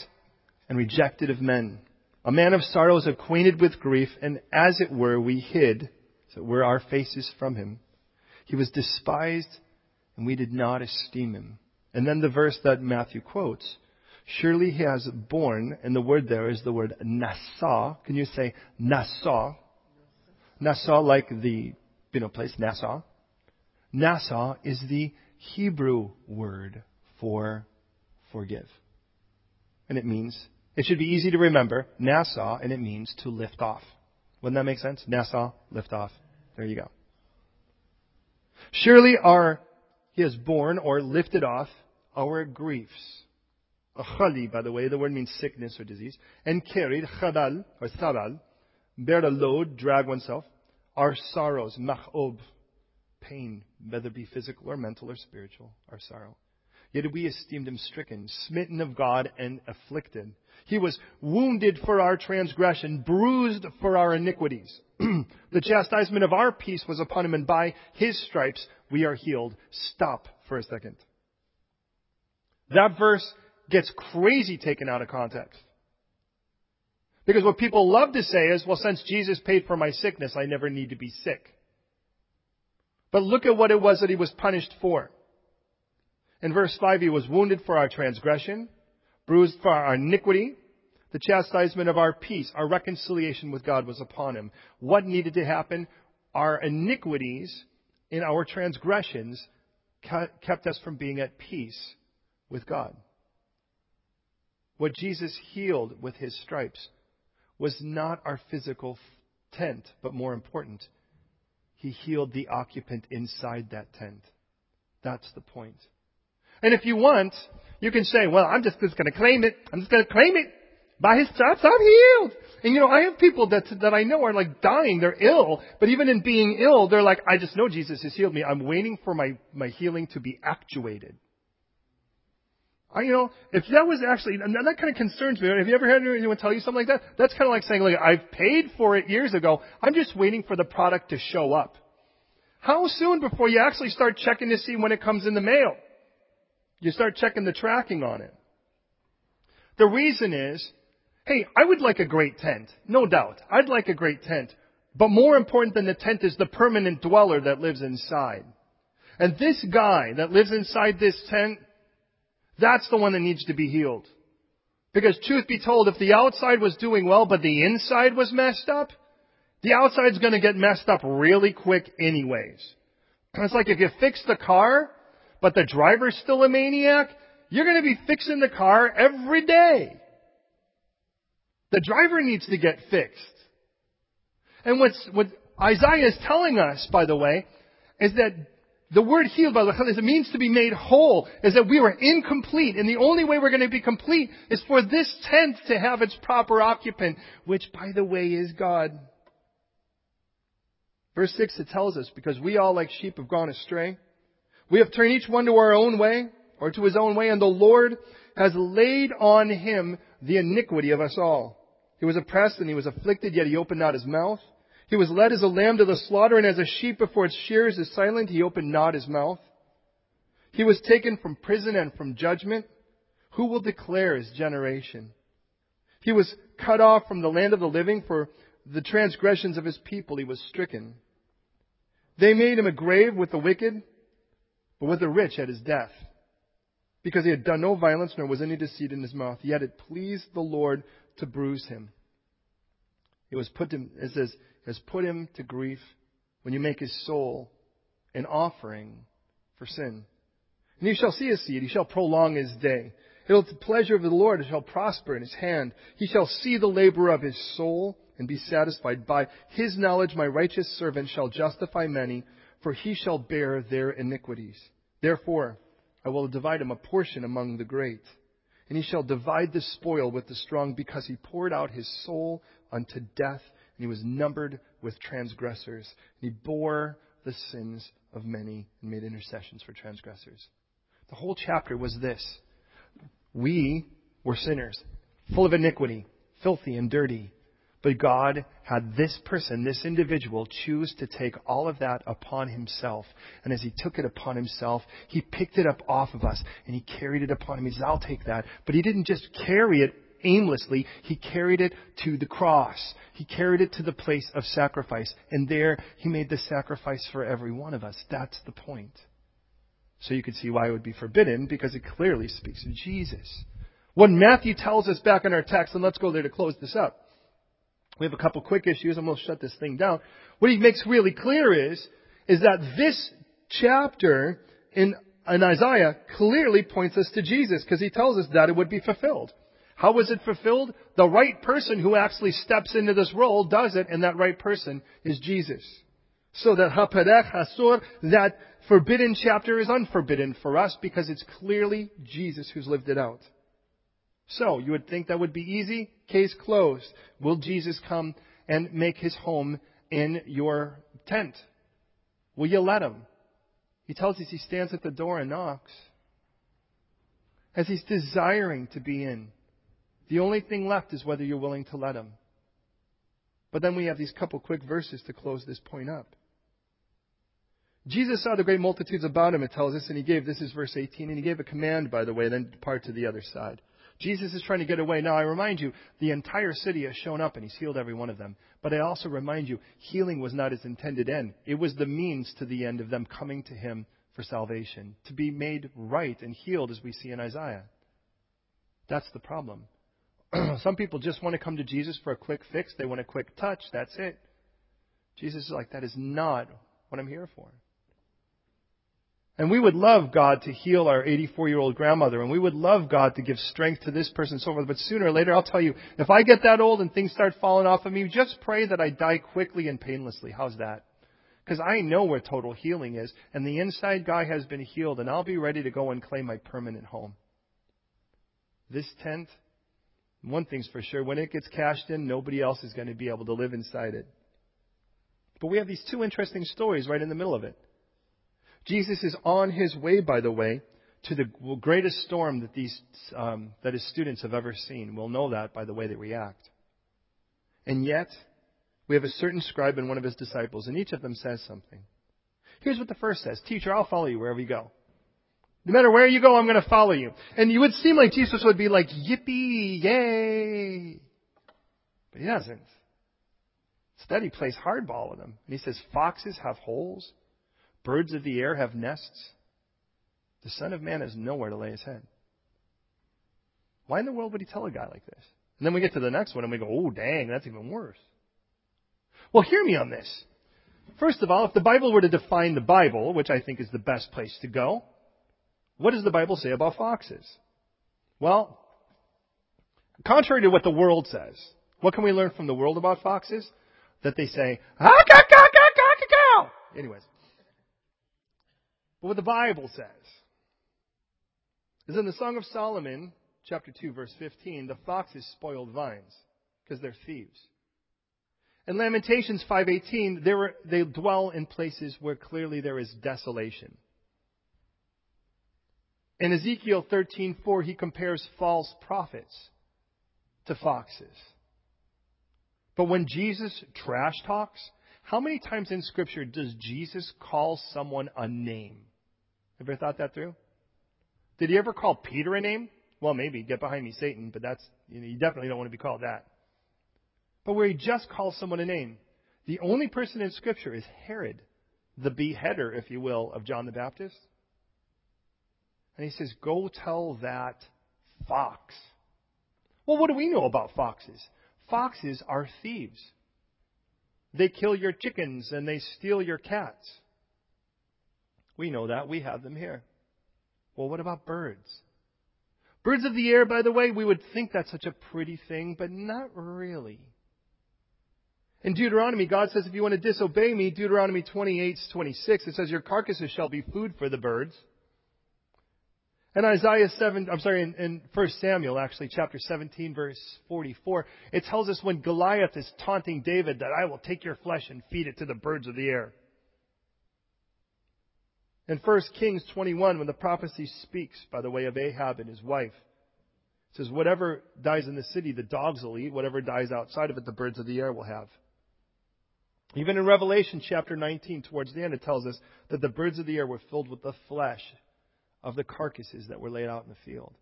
and rejected of men, a man of sorrows, acquainted with grief, and as it were, we hid, as it were, our faces from him. He was despised, and we did not esteem him. And then the verse that Matthew quotes Surely he has borne, and the word there is the word Nassau. Can you say Nassau? Nassau, like the you know place Nassau. Nassau is the Hebrew word for forgive. And it means, it should be easy to remember, Nassau, and it means to lift off. Wouldn't that make sense? Nassau, lift off. There you go. Surely our, he has borne or lifted off our griefs. Achali, by the way, the word means sickness or disease. And carried, chadal, or sabal, bear the load, drag oneself. Our sorrows, machob, pain, whether it be physical or mental or spiritual, our sorrow. Yet we esteemed him stricken, smitten of God, and afflicted. He was wounded for our transgression, bruised for our iniquities. the chastisement of our peace was upon him, and by his stripes we are healed. Stop for a second. That verse gets crazy taken out of context. Because what people love to say is, well, since Jesus paid for my sickness, I never need to be sick. But look at what it was that he was punished for. In verse 5, he was wounded for our transgression, bruised for our iniquity. The chastisement of our peace, our reconciliation with God was upon him. What needed to happen? Our iniquities in our transgressions kept us from being at peace with God. What Jesus healed with his stripes was not our physical tent, but more important, he healed the occupant inside that tent. That's the point. And if you want, you can say, well, I'm just, just going to claim it. I'm just going to claim it. By his stripes, I'm healed. And you know, I have people that, that I know are like dying. They're ill. But even in being ill, they're like, I just know Jesus has healed me. I'm waiting for my, my healing to be actuated. I, you know, if that was actually, and that kind of concerns me. Have you ever had anyone tell you something like that? That's kind of like saying, look, I've paid for it years ago. I'm just waiting for the product to show up. How soon before you actually start checking to see when it comes in the mail? You start checking the tracking on it. The reason is, hey, I would like a great tent. No doubt. I'd like a great tent. But more important than the tent is the permanent dweller that lives inside. And this guy that lives inside this tent, that's the one that needs to be healed. Because truth be told, if the outside was doing well, but the inside was messed up, the outside's gonna get messed up really quick anyways. It's like if you fix the car, but the driver's still a maniac, you're going to be fixing the car every day. The driver needs to get fixed. And what's, what Isaiah is telling us, by the way, is that the word healed, by the way, it means to be made whole, is that we were incomplete, and the only way we're going to be complete is for this tent to have its proper occupant, which, by the way, is God. Verse 6, it tells us, because we all like sheep have gone astray, we have turned each one to our own way, or to his own way, and the Lord has laid on him the iniquity of us all. He was oppressed and he was afflicted, yet he opened not his mouth. He was led as a lamb to the slaughter, and as a sheep before its shears is silent, he opened not his mouth. He was taken from prison and from judgment. Who will declare his generation? He was cut off from the land of the living for the transgressions of his people. He was stricken. They made him a grave with the wicked, but with the rich at his death. Because he had done no violence, nor was any deceit in his mouth. Yet it pleased the Lord to bruise him. It was put him, it says, has put him to grief when you make his soul an offering for sin. And he shall see his seed, he shall prolong his day. It will the pleasure of the Lord, it shall prosper in his hand. He shall see the labor of his soul and be satisfied. By his knowledge my righteous servant shall justify many, for he shall bear their iniquities. Therefore, I will divide him a portion among the great. And he shall divide the spoil with the strong, because he poured out his soul unto death, and he was numbered with transgressors. And he bore the sins of many and made intercessions for transgressors. The whole chapter was this. We were sinners, full of iniquity, filthy and dirty. But God had this person, this individual, choose to take all of that upon himself. And as he took it upon himself, he picked it up off of us and he carried it upon him. He says, I'll take that. But he didn't just carry it aimlessly. He carried it to the cross. He carried it to the place of sacrifice. And there he made the sacrifice for every one of us. That's the point. So you can see why it would be forbidden because it clearly speaks of Jesus. What Matthew tells us back in our text, and let's go there to close this up. We have a couple quick issues and we'll shut this thing down. What he makes really clear is, is that this chapter in, in Isaiah clearly points us to Jesus because he tells us that it would be fulfilled. How was it fulfilled? The right person who actually steps into this role does it, and that right person is Jesus. So that Haperech Hasur, that forbidden chapter is unforbidden for us because it's clearly Jesus who's lived it out. So, you would think that would be easy. Case closed. Will Jesus come and make his home in your tent? Will you let him? He tells us he stands at the door and knocks. As he's desiring to be in. The only thing left is whether you're willing to let him. But then we have these couple quick verses to close this point up. Jesus saw the great multitudes about him, it tells us, and he gave, this is verse 18, and he gave a command, by the way, then depart to the other side. Jesus is trying to get away. Now, I remind you, the entire city has shown up and he's healed every one of them. But I also remind you, healing was not his intended end. It was the means to the end of them coming to him for salvation, to be made right and healed, as we see in Isaiah. That's the problem. Some people just want to come to Jesus for a quick fix. They want a quick touch. That's it. Jesus is like, that is not what I'm here for. And we would love God to heal our 84 year old grandmother, and we would love God to give strength to this person and so forth. But sooner or later, I'll tell you, if I get that old and things start falling off of me, just pray that I die quickly and painlessly. How's that? Because I know where total healing is, and the inside guy has been healed, and I'll be ready to go and claim my permanent home. This tent, one thing's for sure, when it gets cashed in, nobody else is going to be able to live inside it. But we have these two interesting stories right in the middle of it. Jesus is on his way, by the way, to the greatest storm that these um, that his students have ever seen. We'll know that by the way they react. And yet, we have a certain scribe and one of his disciples, and each of them says something. Here's what the first says: "Teacher, I'll follow you wherever you go. No matter where you go, I'm going to follow you." And you would seem like Jesus would be like, "Yippee, yay!" But he doesn't. Instead, he plays hardball with them, and he says, "Foxes have holes." Birds of the air have nests. The Son of Man has nowhere to lay his head. Why in the world would he tell a guy like this? And then we get to the next one and we go, oh, dang, that's even worse. Well, hear me on this. First of all, if the Bible were to define the Bible, which I think is the best place to go, what does the Bible say about foxes? Well, contrary to what the world says, what can we learn from the world about foxes? That they say, ah, ka, ka, ka, ka, ka. Anyways, but what the Bible says is in the Song of Solomon, chapter 2, verse 15, the foxes spoiled vines because they're thieves. In Lamentations 5:18, they dwell in places where clearly there is desolation. In Ezekiel 13:4, he compares false prophets to foxes. But when Jesus trash talks, how many times in Scripture does Jesus call someone a name? Ever thought that through? Did he ever call Peter a name? Well, maybe. Get behind me, Satan, but that's, you, know, you definitely don't want to be called that. But where he just calls someone a name. The only person in Scripture is Herod, the beheader, if you will, of John the Baptist. And he says, Go tell that fox. Well, what do we know about foxes? Foxes are thieves. They kill your chickens and they steal your cats. We know that. We have them here. Well, what about birds? Birds of the air, by the way, we would think that's such a pretty thing, but not really. In Deuteronomy, God says if you want to disobey me, Deuteronomy 28, 26, it says your carcasses shall be food for the birds. And Isaiah 7, I'm sorry, in, in 1 Samuel, actually, chapter 17, verse 44, it tells us when Goliath is taunting David that I will take your flesh and feed it to the birds of the air. In 1 Kings 21, when the prophecy speaks by the way of Ahab and his wife, it says, Whatever dies in the city, the dogs will eat. Whatever dies outside of it, the birds of the air will have. Even in Revelation chapter 19, towards the end, it tells us that the birds of the air were filled with the flesh of the carcasses that were laid out in the field.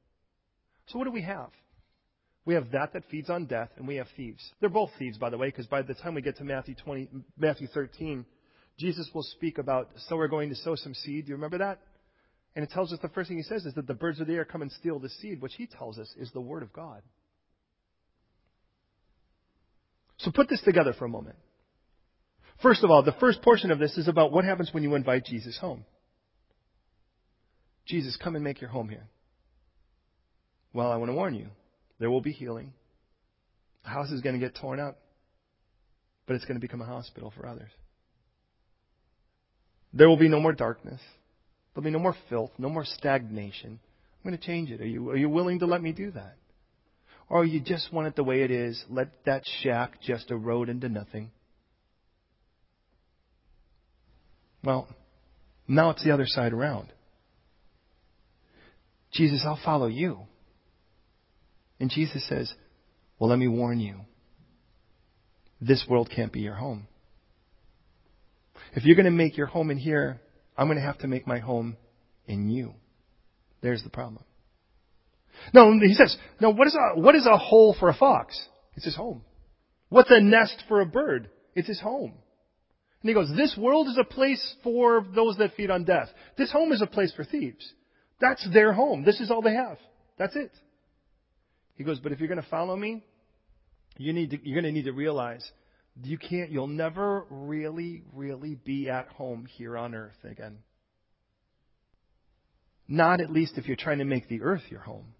So what do we have? We have that that feeds on death, and we have thieves. They're both thieves, by the way, because by the time we get to Matthew 20, Matthew 13, Jesus will speak about, so we're going to sow some seed. Do you remember that? And it tells us the first thing he says is that the birds of the air come and steal the seed, which he tells us is the word of God. So put this together for a moment. First of all, the first portion of this is about what happens when you invite Jesus home. Jesus, come and make your home here. Well, I want to warn you, there will be healing. The house is going to get torn up, but it's going to become a hospital for others. There will be no more darkness. There'll be no more filth, no more stagnation. I'm going to change it. Are you, are you willing to let me do that? Or you just want it the way it is, let that shack just erode into nothing? Well, now it's the other side around. Jesus, I'll follow you. And Jesus says, Well, let me warn you. This world can't be your home. If you're going to make your home in here, I'm going to have to make my home in you. There's the problem. No, he says, no, what is a, what is a hole for a fox? It's his home. What's a nest for a bird? It's his home. And he goes, this world is a place for those that feed on death. This home is a place for thieves. That's their home. This is all they have. That's it. He goes, but if you're going to follow me, you need to, you're going to need to realize you can't, you'll never really, really be at home here on earth again. Not at least if you're trying to make the earth your home.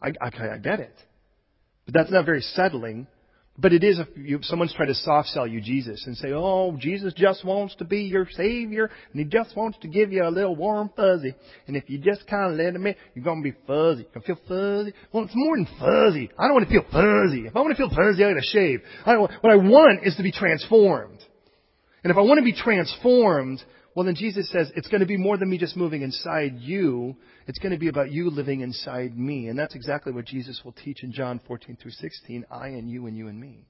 I, I, I get it. But that's not very settling but it is if you, someone's trying to soft sell you Jesus and say, oh, Jesus just wants to be your Savior and He just wants to give you a little warm fuzzy. And if you just kind of let Him in, you're to be fuzzy. You're to feel fuzzy. Well, it's more than fuzzy. I don't want to feel fuzzy. If I want to feel fuzzy, I got to shave. I don't, what I want is to be transformed. And if I want to be transformed, well, then Jesus says it's going to be more than me just moving inside you. It's going to be about you living inside me. And that's exactly what Jesus will teach in John 14 through 16 I and you and you and me.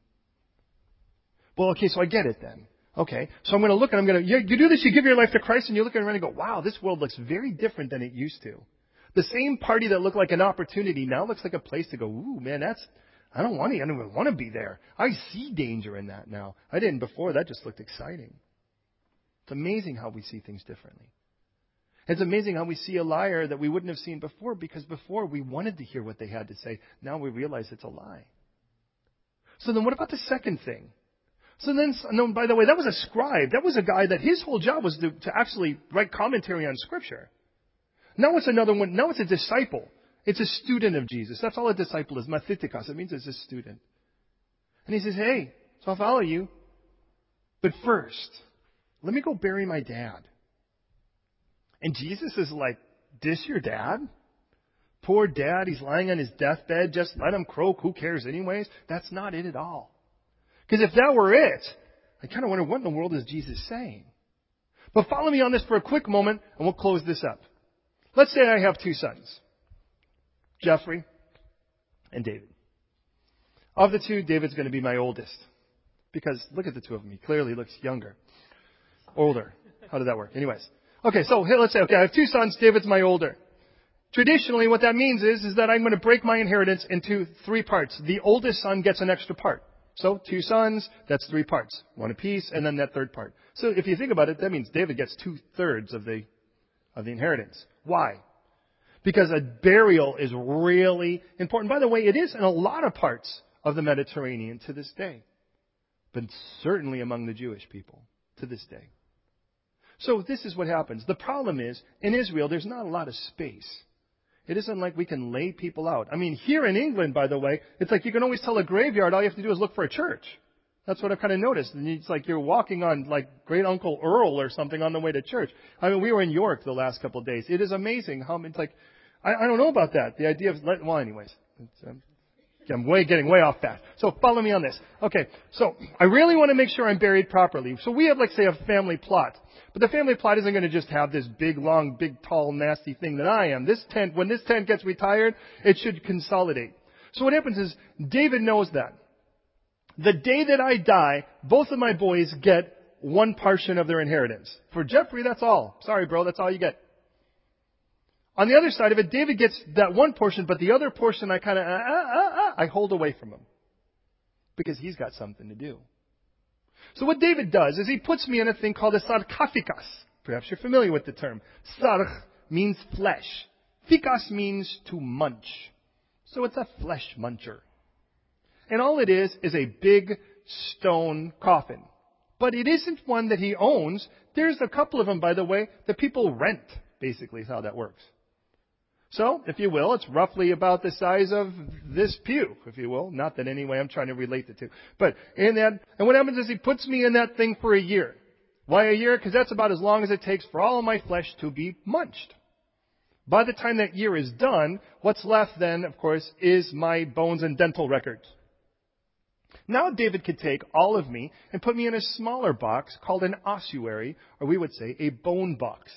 Well, okay, so I get it then. Okay, so I'm going to look and I'm going to, you, you do this, you give your life to Christ and you look around and go, wow, this world looks very different than it used to. The same party that looked like an opportunity now looks like a place to go, ooh, man, that's, I don't want to, I don't even want to be there. I see danger in that now. I didn't before, that just looked exciting. It's amazing how we see things differently. It's amazing how we see a liar that we wouldn't have seen before because before we wanted to hear what they had to say. Now we realize it's a lie. So then what about the second thing? So then, no, by the way, that was a scribe. That was a guy that his whole job was to, to actually write commentary on scripture. Now it's another one. Now it's a disciple. It's a student of Jesus. That's all a disciple is. Mathetikos. It means it's a student. And he says, hey, so I'll follow you. But first, let me go bury my dad. And Jesus is like, This your dad? Poor dad, he's lying on his deathbed. Just let him croak. Who cares, anyways? That's not it at all. Because if that were it, I kind of wonder what in the world is Jesus saying? But follow me on this for a quick moment, and we'll close this up. Let's say I have two sons Jeffrey and David. Of the two, David's going to be my oldest. Because look at the two of them. He clearly looks younger. Older. How did that work? Anyways. Okay, so let's say, okay, I have two sons. David's my older. Traditionally, what that means is, is that I'm going to break my inheritance into three parts. The oldest son gets an extra part. So, two sons, that's three parts. One apiece, and then that third part. So, if you think about it, that means David gets two thirds of the, of the inheritance. Why? Because a burial is really important. By the way, it is in a lot of parts of the Mediterranean to this day. But certainly among the Jewish people to this day. So this is what happens. The problem is, in Israel, there's not a lot of space. It isn't like we can lay people out. I mean, here in England, by the way, it's like you can always tell a graveyard all you have to do is look for a church. That's what I've kind of noticed. And it's like you're walking on like great uncle Earl or something on the way to church. I mean, we were in York the last couple of days. It is amazing how it's like, I, I don't know about that. The idea of, well, anyways, um, I'm way getting way off that. So follow me on this. Okay, so I really want to make sure I'm buried properly. So we have, like, say, a family plot. But the family plot isn't going to just have this big, long, big, tall, nasty thing that I am. This tent, when this tent gets retired, it should consolidate. So what happens is, David knows that. The day that I die, both of my boys get one portion of their inheritance. For Jeffrey, that's all. Sorry, bro, that's all you get. On the other side of it, David gets that one portion, but the other portion I kind of, uh, uh, uh, I hold away from him. Because he's got something to do. So what David does is he puts me in a thing called a sarcophagus. Perhaps you're familiar with the term. Sarch means flesh. Ficus means to munch. So it's a flesh muncher. And all it is is a big stone coffin. But it isn't one that he owns. There's a couple of them, by the way, that people rent, basically is how that works. So, if you will, it's roughly about the size of this pew, if you will. Not that anyway I'm trying to relate the two. But in that, and what happens is he puts me in that thing for a year. Why a year? Because that's about as long as it takes for all of my flesh to be munched. By the time that year is done, what's left then, of course, is my bones and dental records. Now David could take all of me and put me in a smaller box called an ossuary, or we would say a bone box.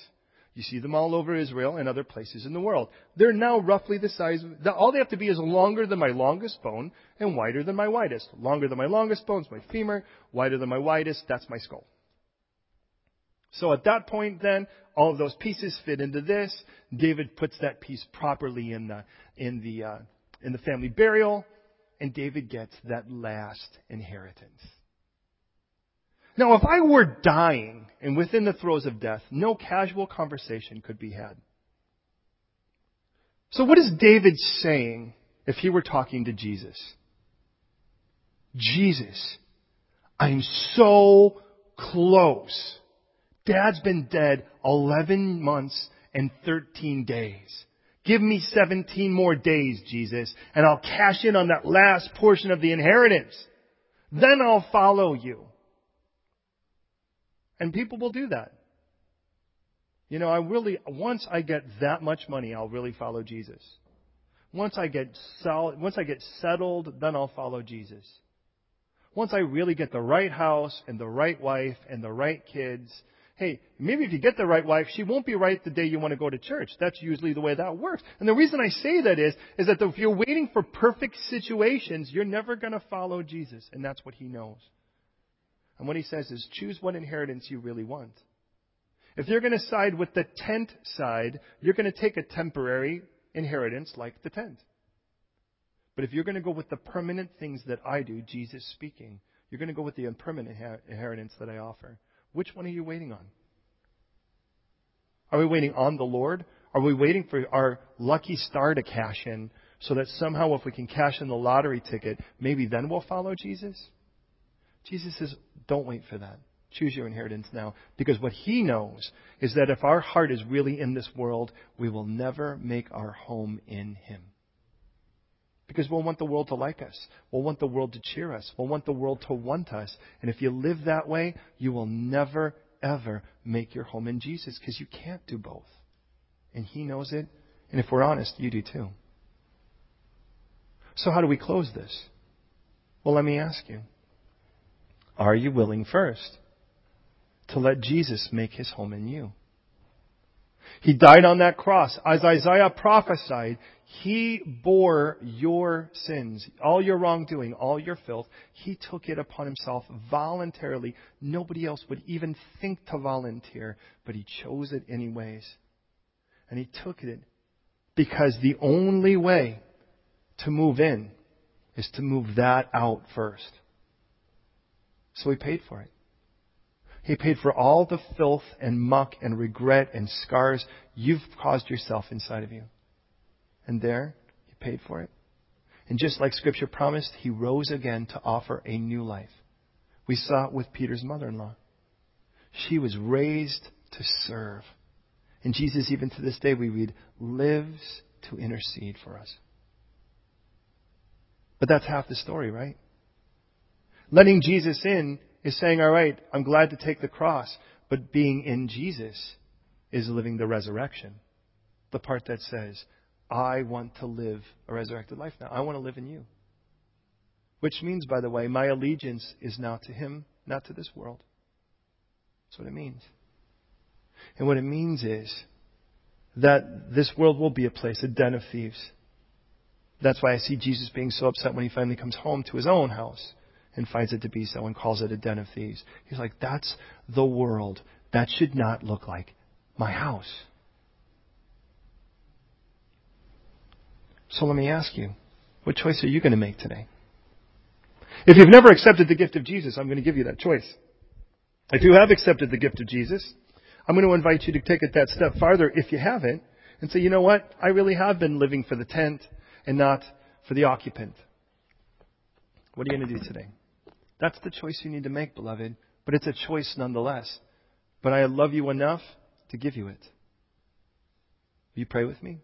You see them all over Israel and other places in the world. They're now roughly the size of, all they have to be is longer than my longest bone and wider than my widest. Longer than my longest bone is my femur, wider than my widest, that's my skull. So at that point then, all of those pieces fit into this. David puts that piece properly in the, in the, uh, in the family burial, and David gets that last inheritance. Now, if I were dying and within the throes of death, no casual conversation could be had. So what is David saying if he were talking to Jesus? Jesus, I'm so close. Dad's been dead 11 months and 13 days. Give me 17 more days, Jesus, and I'll cash in on that last portion of the inheritance. Then I'll follow you. And people will do that. You know, I really, once I get that much money, I'll really follow Jesus. Once I get solid, once I get settled, then I'll follow Jesus. Once I really get the right house and the right wife and the right kids, hey, maybe if you get the right wife, she won't be right the day you want to go to church. That's usually the way that works. And the reason I say that is, is that if you're waiting for perfect situations, you're never going to follow Jesus. And that's what he knows. And what he says is choose what inheritance you really want. If you're going to side with the tent side, you're going to take a temporary inheritance like the tent. But if you're going to go with the permanent things that I do, Jesus speaking, you're going to go with the impermanent inheritance that I offer. Which one are you waiting on? Are we waiting on the Lord? Are we waiting for our lucky star to cash in so that somehow if we can cash in the lottery ticket, maybe then we'll follow Jesus? Jesus says, don't wait for that. Choose your inheritance now. Because what he knows is that if our heart is really in this world, we will never make our home in him. Because we'll want the world to like us. We'll want the world to cheer us. We'll want the world to want us. And if you live that way, you will never, ever make your home in Jesus because you can't do both. And He knows it. And if we're honest, you do too. So how do we close this? Well, let me ask you. Are you willing first to let Jesus make his home in you? He died on that cross. As Isaiah prophesied, he bore your sins, all your wrongdoing, all your filth. He took it upon himself voluntarily. Nobody else would even think to volunteer, but he chose it anyways. And he took it Because the only way to move in is to move that out first. So he paid for it. He paid for all the filth and muck and regret and scars you've caused yourself inside of you. And there, he paid for it. And just like Scripture promised, he rose again to offer a new life. We saw it with Peter's mother in law. She was raised to serve. And Jesus, even to this day, we read, lives to intercede for us. But that's half the story, right? Letting Jesus in is saying, all right, I'm glad to take the cross, but being in Jesus is living the resurrection. The part that says, I want to live a resurrected life now. I want to live in you. Which means, by the way, my allegiance is now to Him, not to this world. That's what it means. And what it means is that this world will be a place, a den of thieves. That's why I see Jesus being so upset when he finally comes home to his own house and finds it to be so and calls it a den of thieves. He's like, that's the world. That should not look like my house. So let me ask you, what choice are you going to make today? If you've never accepted the gift of Jesus, I'm going to give you that choice. If you have accepted the gift of Jesus, I'm going to invite you to take it that step farther if you haven't and say, you know what? I really have been living for the tent and not for the occupant. What are you going to do today? That's the choice you need to make, beloved. But it's a choice nonetheless. But I love you enough to give you it. Will you pray with me?